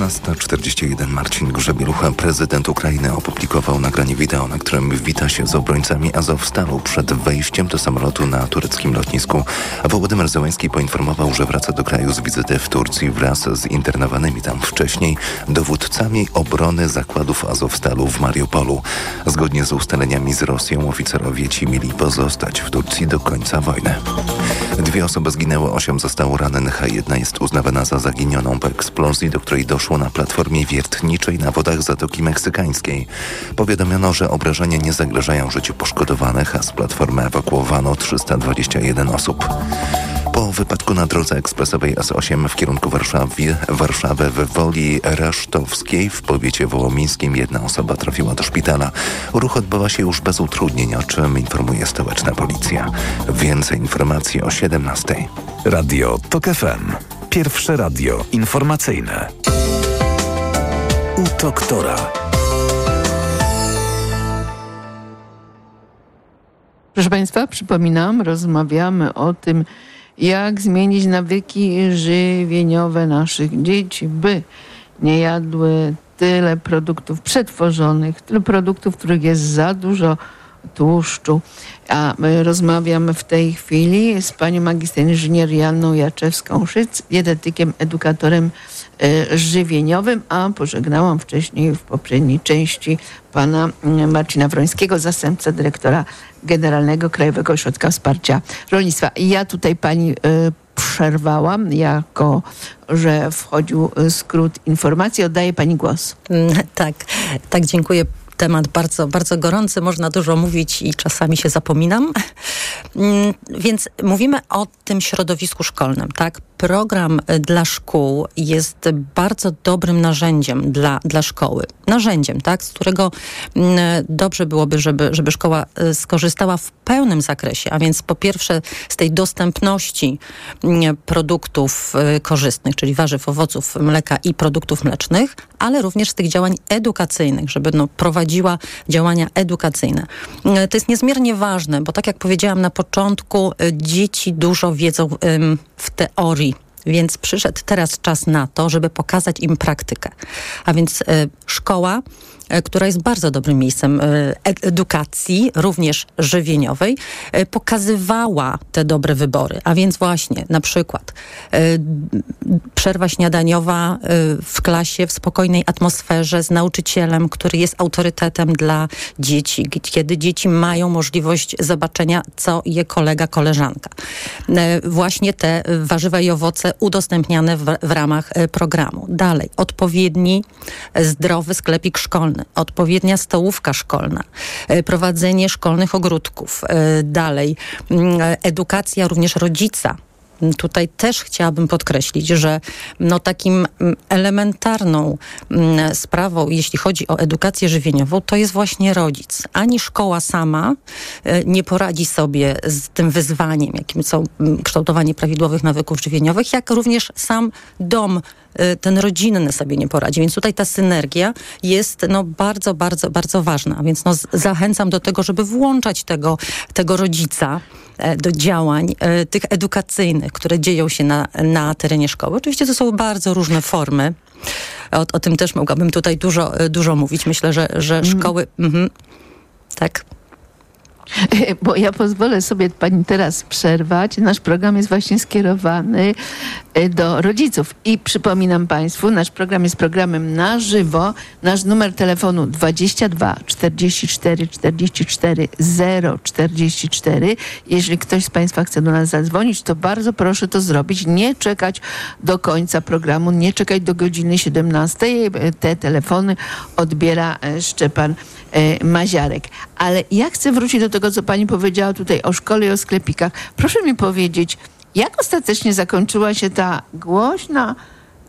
Speaker 3: 16.41 Marcin Grzebielucha, prezydent Ukrainy, opublikował nagranie wideo, na którym wita się z obrońcami Azowstalu przed wejściem do samolotu na tureckim lotnisku. A Wołodymyr poinformował, że wraca do kraju z wizyty w Turcji wraz z internowanymi tam wcześniej dowódcami obrony zakładów Azowstalu w Mariupolu. Zgodnie z ustaleniami z Rosją oficerowie ci mieli pozostać w Turcji do końca wojny. Dwie osoby zginęły, osiem zostało rannych, a jedna jest uznawana za zaginioną po eksplozji, do której doszło na platformie wiertniczej na wodach Zatoki Meksykańskiej. Powiadomiono, że obrażenia nie zagrażają życiu poszkodowanych, a z platformy ewakuowano 321 osób. Po wypadku na drodze ekspresowej S8 w kierunku Warszawy, Warszawy w Woli Rasztowskiej w powiecie wołomińskim jedna osoba trafiła do szpitala. Ruch odbywa się już bez utrudnień, o czym informuje stołeczna policja. Więcej informacji o 17.
Speaker 4: Radio TOK FM. Pierwsze radio informacyjne. U doktora.
Speaker 5: Proszę Państwa, przypominam, rozmawiamy o tym, jak zmienić nawyki żywieniowe naszych dzieci, by nie jadły tyle produktów przetworzonych, tyle produktów, których jest za dużo tłuszczu. A my rozmawiamy w tej chwili z panią magister inżynier Janną Jaczewską-Szyc, dietetykiem, edukatorem żywieniowym, a pożegnałam wcześniej w poprzedniej części pana mm, Marcina Wrońskiego, zastępcę dyrektora Generalnego Krajowego Ośrodka Wsparcia Rolnictwa. I ja tutaj pani e, przerwałam, jako że wchodził e, skrót informacji. Oddaję pani głos.
Speaker 6: Mm, Tak, tak, dziękuję. Temat bardzo, bardzo gorący, można dużo mówić i czasami się zapominam. Mm, Więc mówimy o tym środowisku szkolnym, tak? Program y, dla szkół jest bardzo dobrym narzędziem dla, dla szkoły. Narzędziem, tak? Z którego mm, dobrze byłoby, żeby, żeby szkoła y, skorzystała w pełnym zakresie, a więc po pierwsze z tej dostępności mm, produktów korzystnych, czyli warzyw, owoców, mleka i produktów mlecznych, ale również z tych działań edukacyjnych, żeby no, prowadziła działania edukacyjne. Y, To jest niezmiernie ważne, bo tak jak powiedziałam na początku, dzieci dużo wiedzą w teorii. Więc przyszedł teraz czas na to, żeby pokazać im praktykę. A więc y, szkoła która jest bardzo dobrym miejscem e, edukacji, również żywieniowej, e, pokazywała te dobre wybory. A więc właśnie na przykład przerwa śniadaniowa w klasie, w spokojnej atmosferze z nauczycielem, który jest autorytetem dla dzieci, kiedy dzieci mają możliwość zobaczenia, co je kolega, koleżanka. Właśnie te warzywa i owoce udostępniane w, w ramach programu. Dalej, odpowiedni, zdrowy sklepik szkolny, odpowiednia stołówka szkolna, e, prowadzenie szkolnych ogródków. E, dalej, mm, edukacja również rodzica tutaj też chciałabym podkreślić, że no takim mm, elementarną mm, sprawą, jeśli chodzi o edukację żywieniową, to jest właśnie rodzic. Ani szkoła sama e, nie poradzi sobie z tym wyzwaniem, jakim są kształtowanie prawidłowych nawyków żywieniowych, jak również sam dom ten rodzinny sobie nie poradzi. Więc tutaj ta synergia jest no, bardzo, bardzo, bardzo ważna. Więc no, zachęcam do tego, żeby włączać tego, tego rodzica e, do działań e, tych edukacyjnych, które dzieją się na, na terenie szkoły. Oczywiście to są bardzo różne formy. O, o tym też mogłabym tutaj dużo, e, dużo mówić. Myślę, że, że mhm. szkoły... Mhm, tak.
Speaker 5: Bo ja pozwolę sobie pani teraz przerwać. Nasz program jest właśnie skierowany e, do rodziców. I przypominam Państwu, nasz program jest programem na żywo. Nasz numer telefonu 22 44 44 044. Jeżeli ktoś z Państwa chce do nas zadzwonić, to bardzo proszę to zrobić. Nie czekać do końca programu, nie czekać do godziny 17. Te telefony odbiera e, Szczepan Maziarek. Ale ja chcę wrócić do tego, co pani powiedziała tutaj o szkole i o sklepikach. Proszę mi powiedzieć, jak ostatecznie zakończyła się ta głośna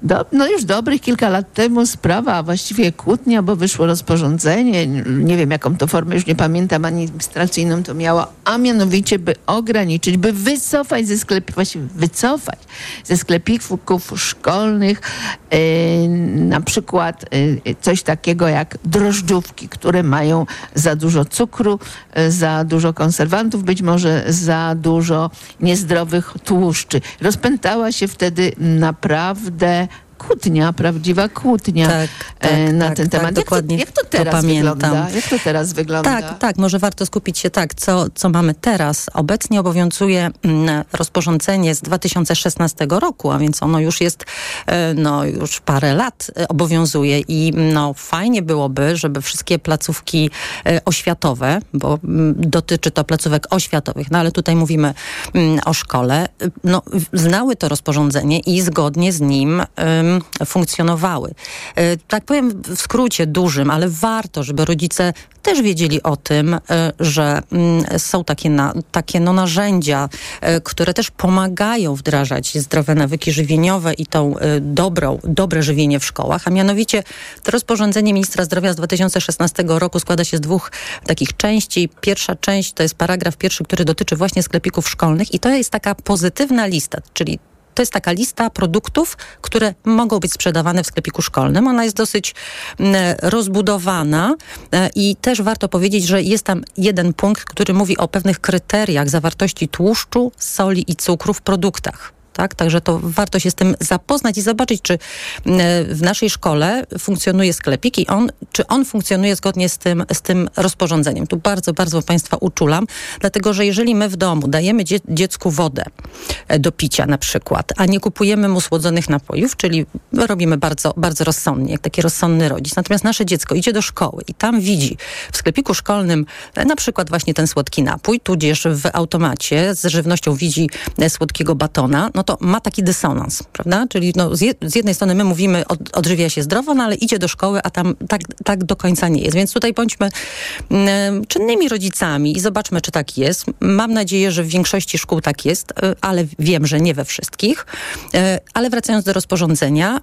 Speaker 5: do, no już dobrych kilka lat temu sprawa, a właściwie kłótnia, bo wyszło rozporządzenie, nie wiem jaką to formę, już nie pamiętam, administracyjną to miało, a mianowicie by ograniczyć, by wycofać ze sklepów, właściwie wycofać ze sklepików szkolnych yy, na przykład yy, coś takiego jak drożdżówki, które mają za dużo cukru, yy, za dużo konserwantów, być może za dużo niezdrowych tłuszczy. Rozpętała się wtedy naprawdę kłótnia, prawdziwa kłótnia
Speaker 6: tak, tak,
Speaker 5: e, na
Speaker 6: tak,
Speaker 5: ten
Speaker 6: tak,
Speaker 5: temat.
Speaker 6: dokładnie
Speaker 5: jak, to, jak to teraz
Speaker 6: to
Speaker 5: wygląda? Jak to teraz wygląda?
Speaker 6: Tak, tak, może warto skupić się tak, co, co mamy teraz. Obecnie obowiązuje mm, rozporządzenie z 2016 roku, a więc ono już jest, e, no już parę lat e, obowiązuje i no fajnie byłoby, żeby wszystkie placówki oświatowe, bo mm, dotyczy to placówek oświatowych, no ale tutaj mówimy mm, o szkole, no znały to rozporządzenie i zgodnie z nim funkcjonowały. E, tak powiem w skrócie dużym, ale warto, żeby rodzice też wiedzieli o tym, e, że mm, są takie, na, takie no narzędzia, e, które też pomagają wdrażać zdrowe nawyki żywieniowe i tą dobrą, dobre żywienie w szkołach, a mianowicie to rozporządzenie ministra zdrowia z 2016 roku składa się z dwóch takich części. Pierwsza część to jest paragraf pierwszy, który dotyczy właśnie sklepików szkolnych i to jest taka pozytywna lista, czyli to jest taka lista produktów, które mogą być sprzedawane w sklepiku szkolnym. Ona jest dosyć rozbudowana e, i też warto powiedzieć, że jest tam jeden punkt, który mówi o pewnych kryteriach zawartości tłuszczu, soli i cukru w produktach. Tak? Także to warto się z tym zapoznać i zobaczyć, czy w naszej szkole funkcjonuje sklepik i on, czy on funkcjonuje zgodnie z tym, z tym rozporządzeniem. Tu bardzo, bardzo Państwa uczulam, dlatego że jeżeli my w domu dajemy dzie dziecku wodę e, do picia na przykład, a nie kupujemy mu słodzonych napojów, czyli robimy bardzo, bardzo rozsądnie, jak taki rozsądny rodzic. Natomiast nasze dziecko idzie do szkoły i tam widzi w sklepiku szkolnym e, na przykład właśnie ten słodki napój, tudzież w automacie z żywnością widzi e, słodkiego batona, no to ma taki dysonans, prawda? Czyli no, z, je, z jednej strony my mówimy, od, odżywia się zdrowo, no ale idzie do szkoły, a tam tak, tak do końca nie jest. Więc tutaj bądźmy y, czynnymi rodzicami i zobaczmy, czy tak jest. Mam nadzieję, że w większości szkół tak jest, y, ale wiem, że nie we wszystkich. Y, ale wracając do rozporządzenia,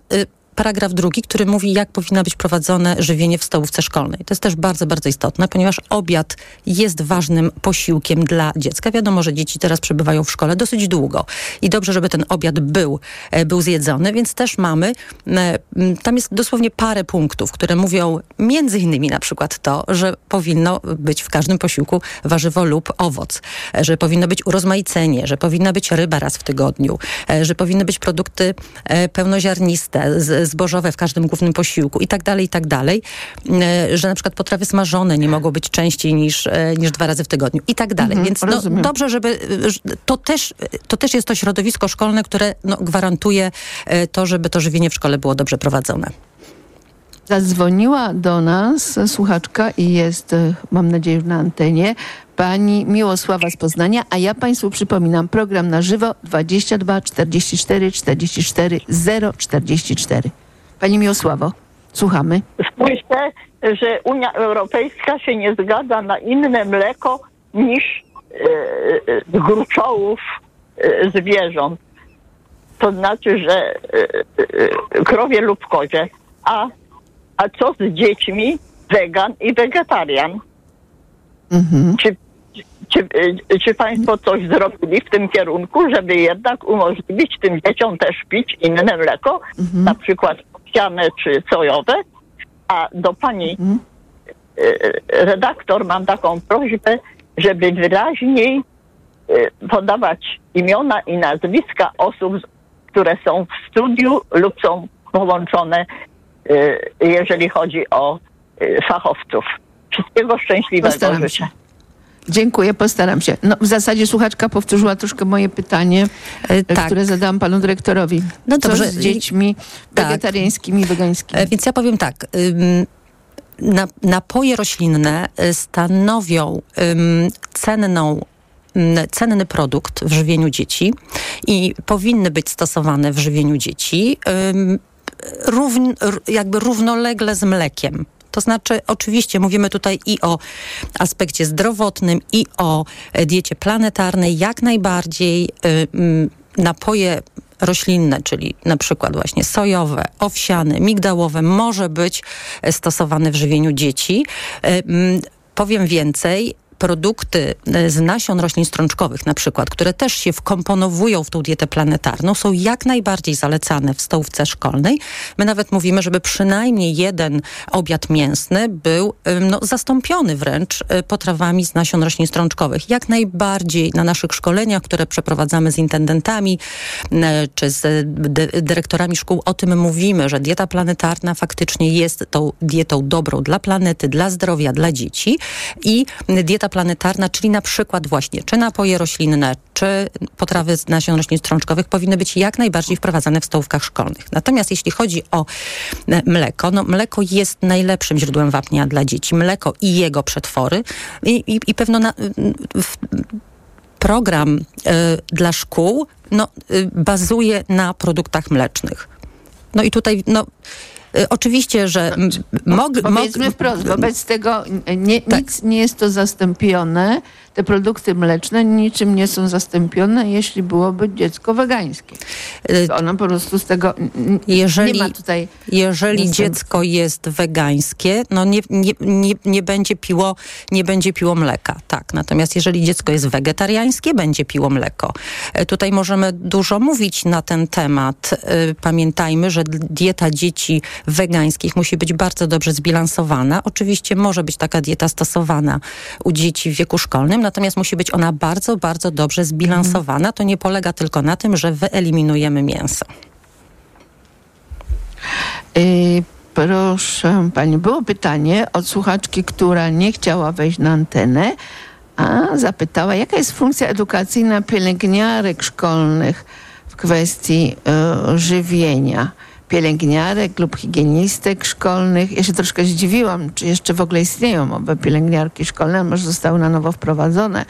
Speaker 6: paragraf drugi, który mówi, jak powinno być prowadzone żywienie w stołówce szkolnej. To jest też bardzo, bardzo istotne, ponieważ obiad jest ważnym posiłkiem dla dziecka. Wiadomo, że dzieci teraz przebywają w szkole dosyć długo i dobrze, żeby ten obiad był, e, był zjedzony, więc też mamy, e, tam jest dosłownie parę punktów, które mówią między innymi na przykład to, że powinno być w każdym posiłku warzywo lub owoc, e, że powinno być urozmaicenie, że powinna być ryba raz w tygodniu, że powinny być produkty pełnoziarniste, z, zbożowe w każdym głównym posiłku i tak dalej, i tak dalej, e, że na przykład potrawy smażone nie mogą być częściej niż, e, niż dwa razy w tygodniu i tak dalej.
Speaker 5: Mhm,
Speaker 6: Więc no, dobrze, żeby że to też, to też jest to środowisko szkolne, które no, gwarantuje e, to, żeby to żywienie w szkole było dobrze prowadzone.
Speaker 5: Zadzwoniła do nas słuchaczka i jest, e, mam nadzieję, na antenie, pani Miłosława z Poznania, a ja państwu przypominam, program na żywo 22 44 44 044. Pani Miłosławo, słuchamy.
Speaker 27: Słyszę, że Unia Europejska się nie zgadza na inne mleko niż e, e, z gruczołów e, zwierząt. To znaczy, że e, e, krowie lub kozie. A, a co z dziećmi wegan i wegetarian? Czy, czy, e, czy Państwo coś zrobili w tym kierunku, żeby jednak umożliwić tym dzieciom też pić inne mleko, na przykład owsiane czy sojowe? A do pani e, redaktor mam taką prośbę, żeby wyraźniej e, podawać imiona i nazwiska osób, które są w studiu lub są połączone, e, jeżeli chodzi o e, fachowców. Wszystkiego szczęśliwego
Speaker 5: Postaram się. Dziękuję, postaram się. No, w zasadzie słuchaczka powtórzyła troszkę moje pytanie, e, które zadałam panu dyrektorowi.
Speaker 6: No
Speaker 5: Co
Speaker 6: dobrze.
Speaker 5: z dziećmi wegetariańskimi, wegańskimi?
Speaker 6: E, Więc ja powiem tak. napoje roślinne y, stanowią cenną cenny produkt w żywieniu dzieci i powinny być stosowane w żywieniu dzieci równ, jakby równolegle z mlekiem. To znaczy, oczywiście mówimy tutaj i o aspekcie zdrowotnym, i o e, diecie planetarnej, jak najbardziej y, napoje roślinne, czyli na przykład właśnie sojowe, owsiane, migdałowe, może być e, stosowane w żywieniu dzieci. E, Powiem więcej, produkty e, z nasion roślin strączkowych na przykład, które też się wkomponowują w tą dietę planetarną, są jak najbardziej zalecane w stołówce szkolnej. My nawet mówimy, żeby przynajmniej jeden obiad mięsny był no, zastąpiony wręcz y, potrawami z nasion roślin strączkowych. Jak najbardziej na naszych szkoleniach, które przeprowadzamy z intendentami y, czy z dy- dyrektorami szkół, o tym mówimy, że dieta planetarna faktycznie jest tą dietą dobrą dla planety, dla zdrowia, dla dzieci i dieta planetarna, czyli na przykład właśnie czy napoje roślinne, czy potrawy z nasion roślin strączkowych powinny być jak najbardziej wprowadzane w stołówkach szkolnych. Natomiast jeśli chodzi o e, mleko, no mleko jest najlepszym źródłem wapnia dla dzieci. Mleko i jego przetwory i, i, i pewno na, w, program e, dla szkół no, y, bazuje na produktach mlecznych. No i tutaj, no, y, oczywiście, że mog,
Speaker 5: Powiedzmy
Speaker 6: mog-
Speaker 5: wprost, wobec tego nie,
Speaker 6: Tak.
Speaker 5: nic nie jest to zastąpione, te produkty mleczne niczym nie są zastąpione, jeśli byłoby dziecko wegańskie. Ono po prostu z tego
Speaker 6: jeżeli,
Speaker 5: nie ma tutaj
Speaker 6: jeżeli dziecko jest wegańskie, no nie, nie, nie, nie, będzie piło, nie będzie piło mleka. Tak. Natomiast jeżeli dziecko jest wegetariańskie, będzie piło mleko. E, Tutaj możemy dużo mówić na ten temat. E, Pamiętajmy, że dieta dzieci wegańskich musi być bardzo dobrze zbilansowana. Oczywiście może być taka dieta stosowana u dzieci w wieku szkolnym, natomiast musi być ona bardzo, bardzo dobrze zbilansowana. To nie polega tylko na tym, że wyeliminujemy mięso.
Speaker 5: Y, proszę pani, było pytanie od słuchaczki, która nie chciała wejść na antenę, a zapytała, jaka jest funkcja edukacyjna pielęgniarek szkolnych w kwestii y, żywienia. Pielęgniarek lub higienistek szkolnych. Ja się troszkę zdziwiłam, czy jeszcze w ogóle istnieją owe pielęgniarki szkolne, może zostały na nowo wprowadzone.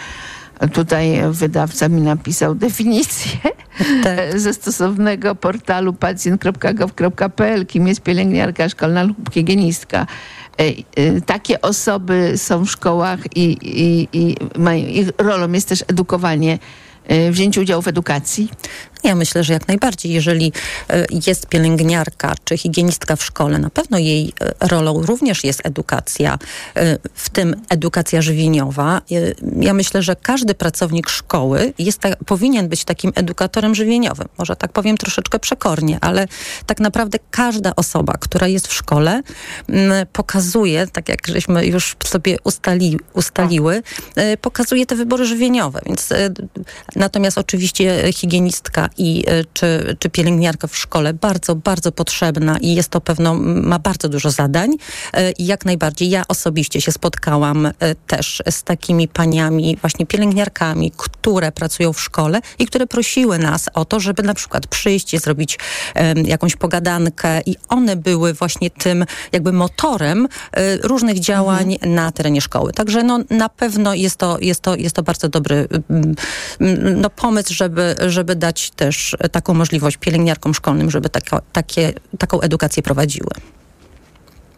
Speaker 5: Tutaj wydawca mi napisał definicję ze stosownego portalu pacjent.gov.pl, kim jest pielęgniarka szkolna lub higienistka. E, e, Takie osoby są w szkołach i, i, i mają, ich rolą jest też edukowanie, e, wzięcie udziału w edukacji.
Speaker 6: Ja myślę, że jak najbardziej, jeżeli e, jest pielęgniarka czy higienistka w szkole, na pewno jej e, rolą również jest edukacja, e, w tym edukacja żywieniowa. Ja myślę, że każdy pracownik szkoły jest powinien być takim edukatorem żywieniowym. Może tak powiem troszeczkę przekornie, ale tak naprawdę każda osoba, która jest w szkole, pokazuje, tak jak żeśmy już sobie ustali, ustaliły, pokazuje te wybory żywieniowe. Więc, natomiast oczywiście higienistka i e, czy, czy pielęgniarka w szkole bardzo, bardzo potrzebna i jest to pewno, ma bardzo dużo zadań. E, i jak najbardziej ja osobiście się spotkałam e, też z takimi paniami, właśnie pielęgniarkami, które pracują w szkole i które prosiły nas o to, żeby na przykład przyjść i zrobić jakąś pogadankę. I one były właśnie tym jakby motorem różnych działań na terenie szkoły. Także no, na pewno jest to, jest to, jest to bardzo dobry no, pomysł, żeby, żeby dać też taką możliwość pielęgniarkom szkolnym, żeby tako, takie, taką edukację prowadziły.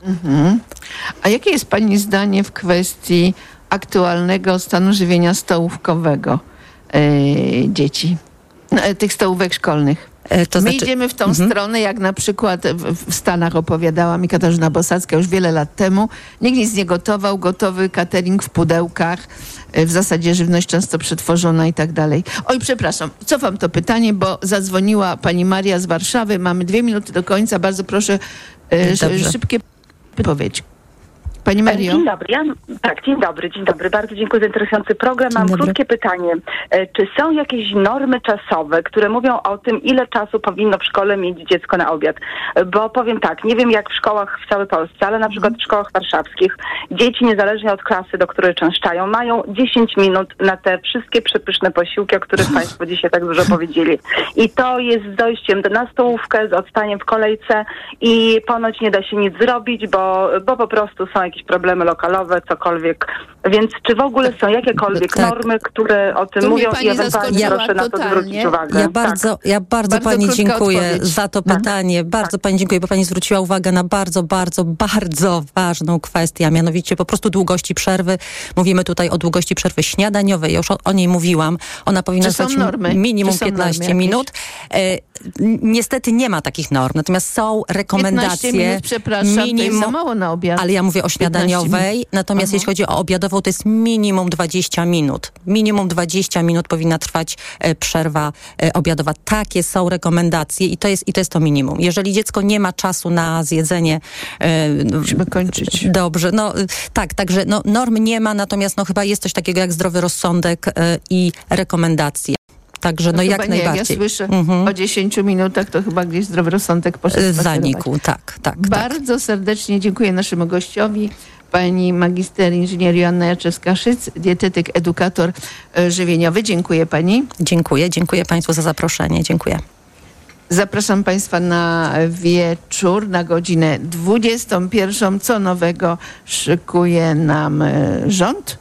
Speaker 5: Mhm. A jakie jest Pani zdanie w kwestii aktualnego stanu żywienia stołówkowego e, dzieci, e, tych stołówek szkolnych?
Speaker 6: To
Speaker 5: My
Speaker 6: znaczy-
Speaker 5: idziemy w tą
Speaker 6: Mhm.
Speaker 5: stronę, jak na przykład w, Stanach opowiadała mi Katarzyna Bosacka już wiele lat temu. Nikt nic nie gotował, gotowy catering w pudełkach, e, w zasadzie żywność często przetworzona i tak dalej. Oj, przepraszam, cofam to pytanie, bo zadzwoniła pani Maria z Warszawy. Mamy dwie minuty do końca. Bardzo proszę e,
Speaker 6: Dobrze.
Speaker 5: szybkie odpowiedź. Pani Mario?
Speaker 28: Dzień dobry. Ja, tak, dzień dobry, dzień dobry. Bardzo dziękuję za interesujący program. Mam krótkie pytanie. E, Czy są jakieś normy czasowe, które mówią o tym, ile czasu powinno w szkole mieć dziecko na obiad? E, Bo powiem tak, nie wiem jak w szkołach w całej Polsce, ale na przykład w szkołach warszawskich dzieci niezależnie od klasy, do której częszczają, mają 10 minut na te wszystkie przepyszne posiłki, o których Państwo dzisiaj tak dużo powiedzieli. I to jest z dojściem do- na stołówkę, z odstaniem w kolejce i ponoć nie da się nic zrobić, bo, bo po prostu są jakieś problemy lokalowe, cokolwiek. Więc czy w ogóle są jakiekolwiek
Speaker 6: Tak.
Speaker 28: normy, które o tym
Speaker 5: Tu
Speaker 28: mówią
Speaker 5: pani
Speaker 28: i ewentualnie proszę na to
Speaker 5: totalnie.
Speaker 28: zwrócić uwagę.
Speaker 6: Ja bardzo, ja bardzo,
Speaker 5: Bardzo
Speaker 6: pani dziękuję
Speaker 5: odpowiedź.
Speaker 6: za to
Speaker 28: Tak.
Speaker 6: pytanie. Bardzo pani dziękuję, bo pani zwróciła uwagę na bardzo, bardzo, bardzo ważną kwestię, a mianowicie po prostu długości przerwy. Mówimy tutaj o długości przerwy śniadaniowej. Ja już o, o niej mówiłam. Ona powinna
Speaker 5: normy?
Speaker 6: minimum
Speaker 5: Czy są
Speaker 6: 15
Speaker 5: normy
Speaker 6: minut. E, niestety nie ma takich norm, natomiast są
Speaker 5: 15
Speaker 6: rekomendacje.
Speaker 5: minut, przepraszam, to jest za mało na obiad.
Speaker 6: Ale ja mówię o
Speaker 5: 15
Speaker 6: śniadaniowej, natomiast
Speaker 5: Aha.
Speaker 6: jeśli chodzi o obiadową, to jest minimum 20 minut. Minimum 20 minut powinna trwać e, przerwa e, obiadowa. Takie są rekomendacje i to jest, i to jest to minimum. Jeżeli dziecko nie ma czasu na zjedzenie... E,
Speaker 5: Musimy kończyć.
Speaker 6: Dobrze, no tak, także no, norm nie ma, natomiast no, chyba jest coś takiego jak zdrowy rozsądek i rekomendacje. Także no,
Speaker 5: chyba
Speaker 6: jak
Speaker 5: nie,
Speaker 6: najbardziej.
Speaker 5: Ja słyszę
Speaker 6: Mhm.
Speaker 5: o 10 minutach, to chyba gdzieś zdrowy rozsądek poszedł.
Speaker 6: Zanikł, tak, tak.
Speaker 5: Bardzo serdecznie dziękuję naszemu gościowi, pani magister inżynierii Joanna Jaczewska-Szyc, dietetyk, edukator e, żywieniowy. Dziękuję pani.
Speaker 6: Dziękuję, dziękuję Państwu za zaproszenie. Dziękuję.
Speaker 5: Zapraszam Państwa na wieczór, na godzinę 21. Co nowego szykuje nam e, rząd,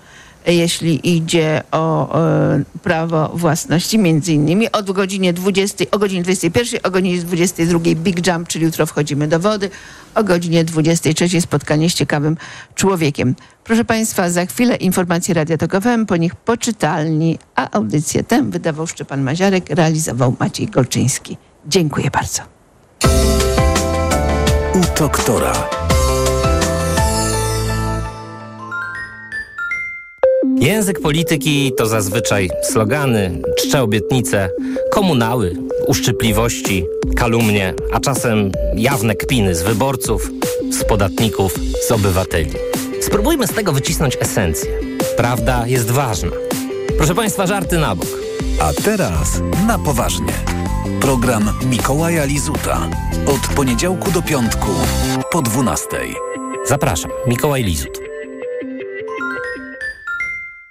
Speaker 5: jeśli idzie o e, prawo własności, między innymi od godzinie 20, o godzinie 21, o godzinie 22 Big Jump, czyli jutro wchodzimy do wody, o godzinie 23 spotkanie z ciekawym człowiekiem. Proszę Państwa, za chwilę informacje Radia Tok po nich poczytalni, a audycję tę wydawał Szczepan Maziarek, realizował Maciej Golczyński. Dziękuję bardzo.
Speaker 4: U doktora.
Speaker 29: Język polityki to zazwyczaj slogany, czcze obietnice, komunały, uszczypliwości, kalumnie, a czasem jawne kpiny z wyborców, z podatników, z obywateli. Spróbujmy z tego wycisnąć esencję. Prawda jest ważna. Proszę Państwa, żarty na bok.
Speaker 4: A teraz na poważnie. Program Mikołaja Lizuta. Od poniedziałku do piątku po 12.
Speaker 29: Zapraszam, Mikołaj Lizut.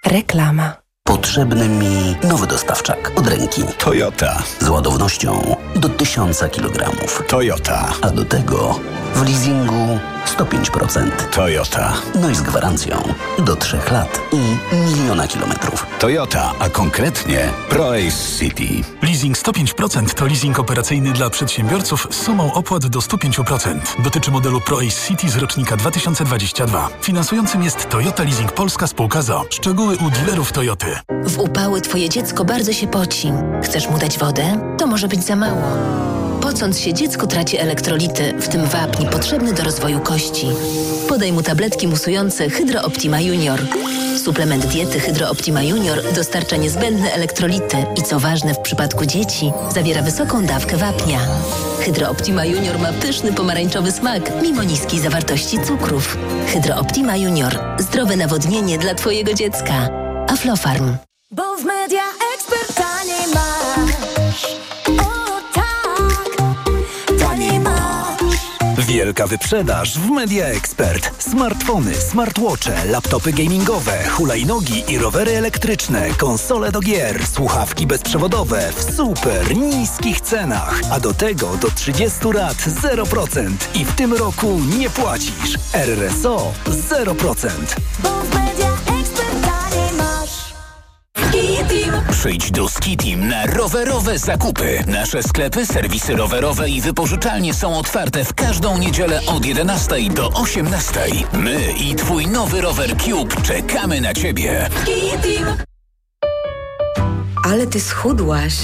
Speaker 21: Reklama.
Speaker 30: Potrzebny mi nowy dostawczak od ręki. Toyota. Z ładownością do 1000 kg. Toyota. A do tego w leasingu 105%. Toyota. No i z gwarancją do 3 lat i miliona kilometrów.
Speaker 31: Toyota, a konkretnie ProAce City. Leasing 105% to leasing operacyjny dla przedsiębiorców z sumą opłat do 105%. Dotyczy modelu ProAce City z rocznika 2022. Finansującym jest Toyota Leasing Polska Spółka ZO. Szczegóły u dealerów Toyoty.
Speaker 32: W upały twoje dziecko bardzo się poci. Chcesz mu dać wodę? To może być za mało. Pocąc się, dziecko traci elektrolity, w tym wapń potrzebny do rozwoju kości. Podaj mu tabletki musujące Hydro Optima Junior. Suplement diety Hydro Optima Junior dostarcza niezbędne elektrolity i co ważne w przypadku dzieci, zawiera wysoką dawkę wapnia. Hydro Optima Junior ma pyszny pomarańczowy smak, mimo niskiej zawartości cukrów. Hydro Optima Junior. Zdrowe nawodnienie dla twojego dziecka. Aflofarm.
Speaker 33: Bo w media ekspert taniej masz.
Speaker 13: Wielka wyprzedaż w Media Expert. Smartfony, smartwatche, laptopy gamingowe, hulajnogi i rowery elektryczne, konsole do gier, słuchawki bezprzewodowe w super niskich cenach. A do tego do 30 lat 0%. I w tym roku nie płacisz. RRSO 0%.
Speaker 8: Przyjdź do Skitim na rowerowe zakupy. Nasze sklepy, serwisy rowerowe i wypożyczalnie są otwarte w każdą niedzielę od 11 do 18. My i Twój nowy rower Cube czekamy na Ciebie.
Speaker 10: Ale ty schudłaś.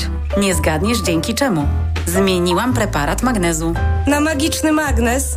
Speaker 10: Nie zgadniesz dzięki czemu. Zmieniłam preparat magnezu.
Speaker 34: Na magiczny magnes.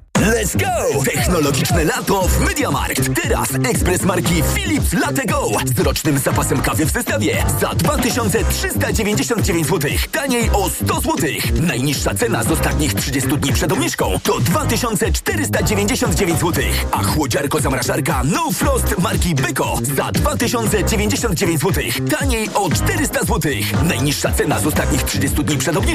Speaker 20: Let's go! Technologiczne lato w MediaMarkt. Teraz ekspres marki Philips Latte Go z rocznym zapasem kawy w zestawie za 2399 zł. Taniej o 100 zł. Najniższa cena z ostatnich 30 dni przed obniżką to 2499 zł. A chłodziarko zamrażarka No Frost marki Beko za 2099 zł. Taniej o 400 zł. Najniższa cena z ostatnich 30 dni przed obniżką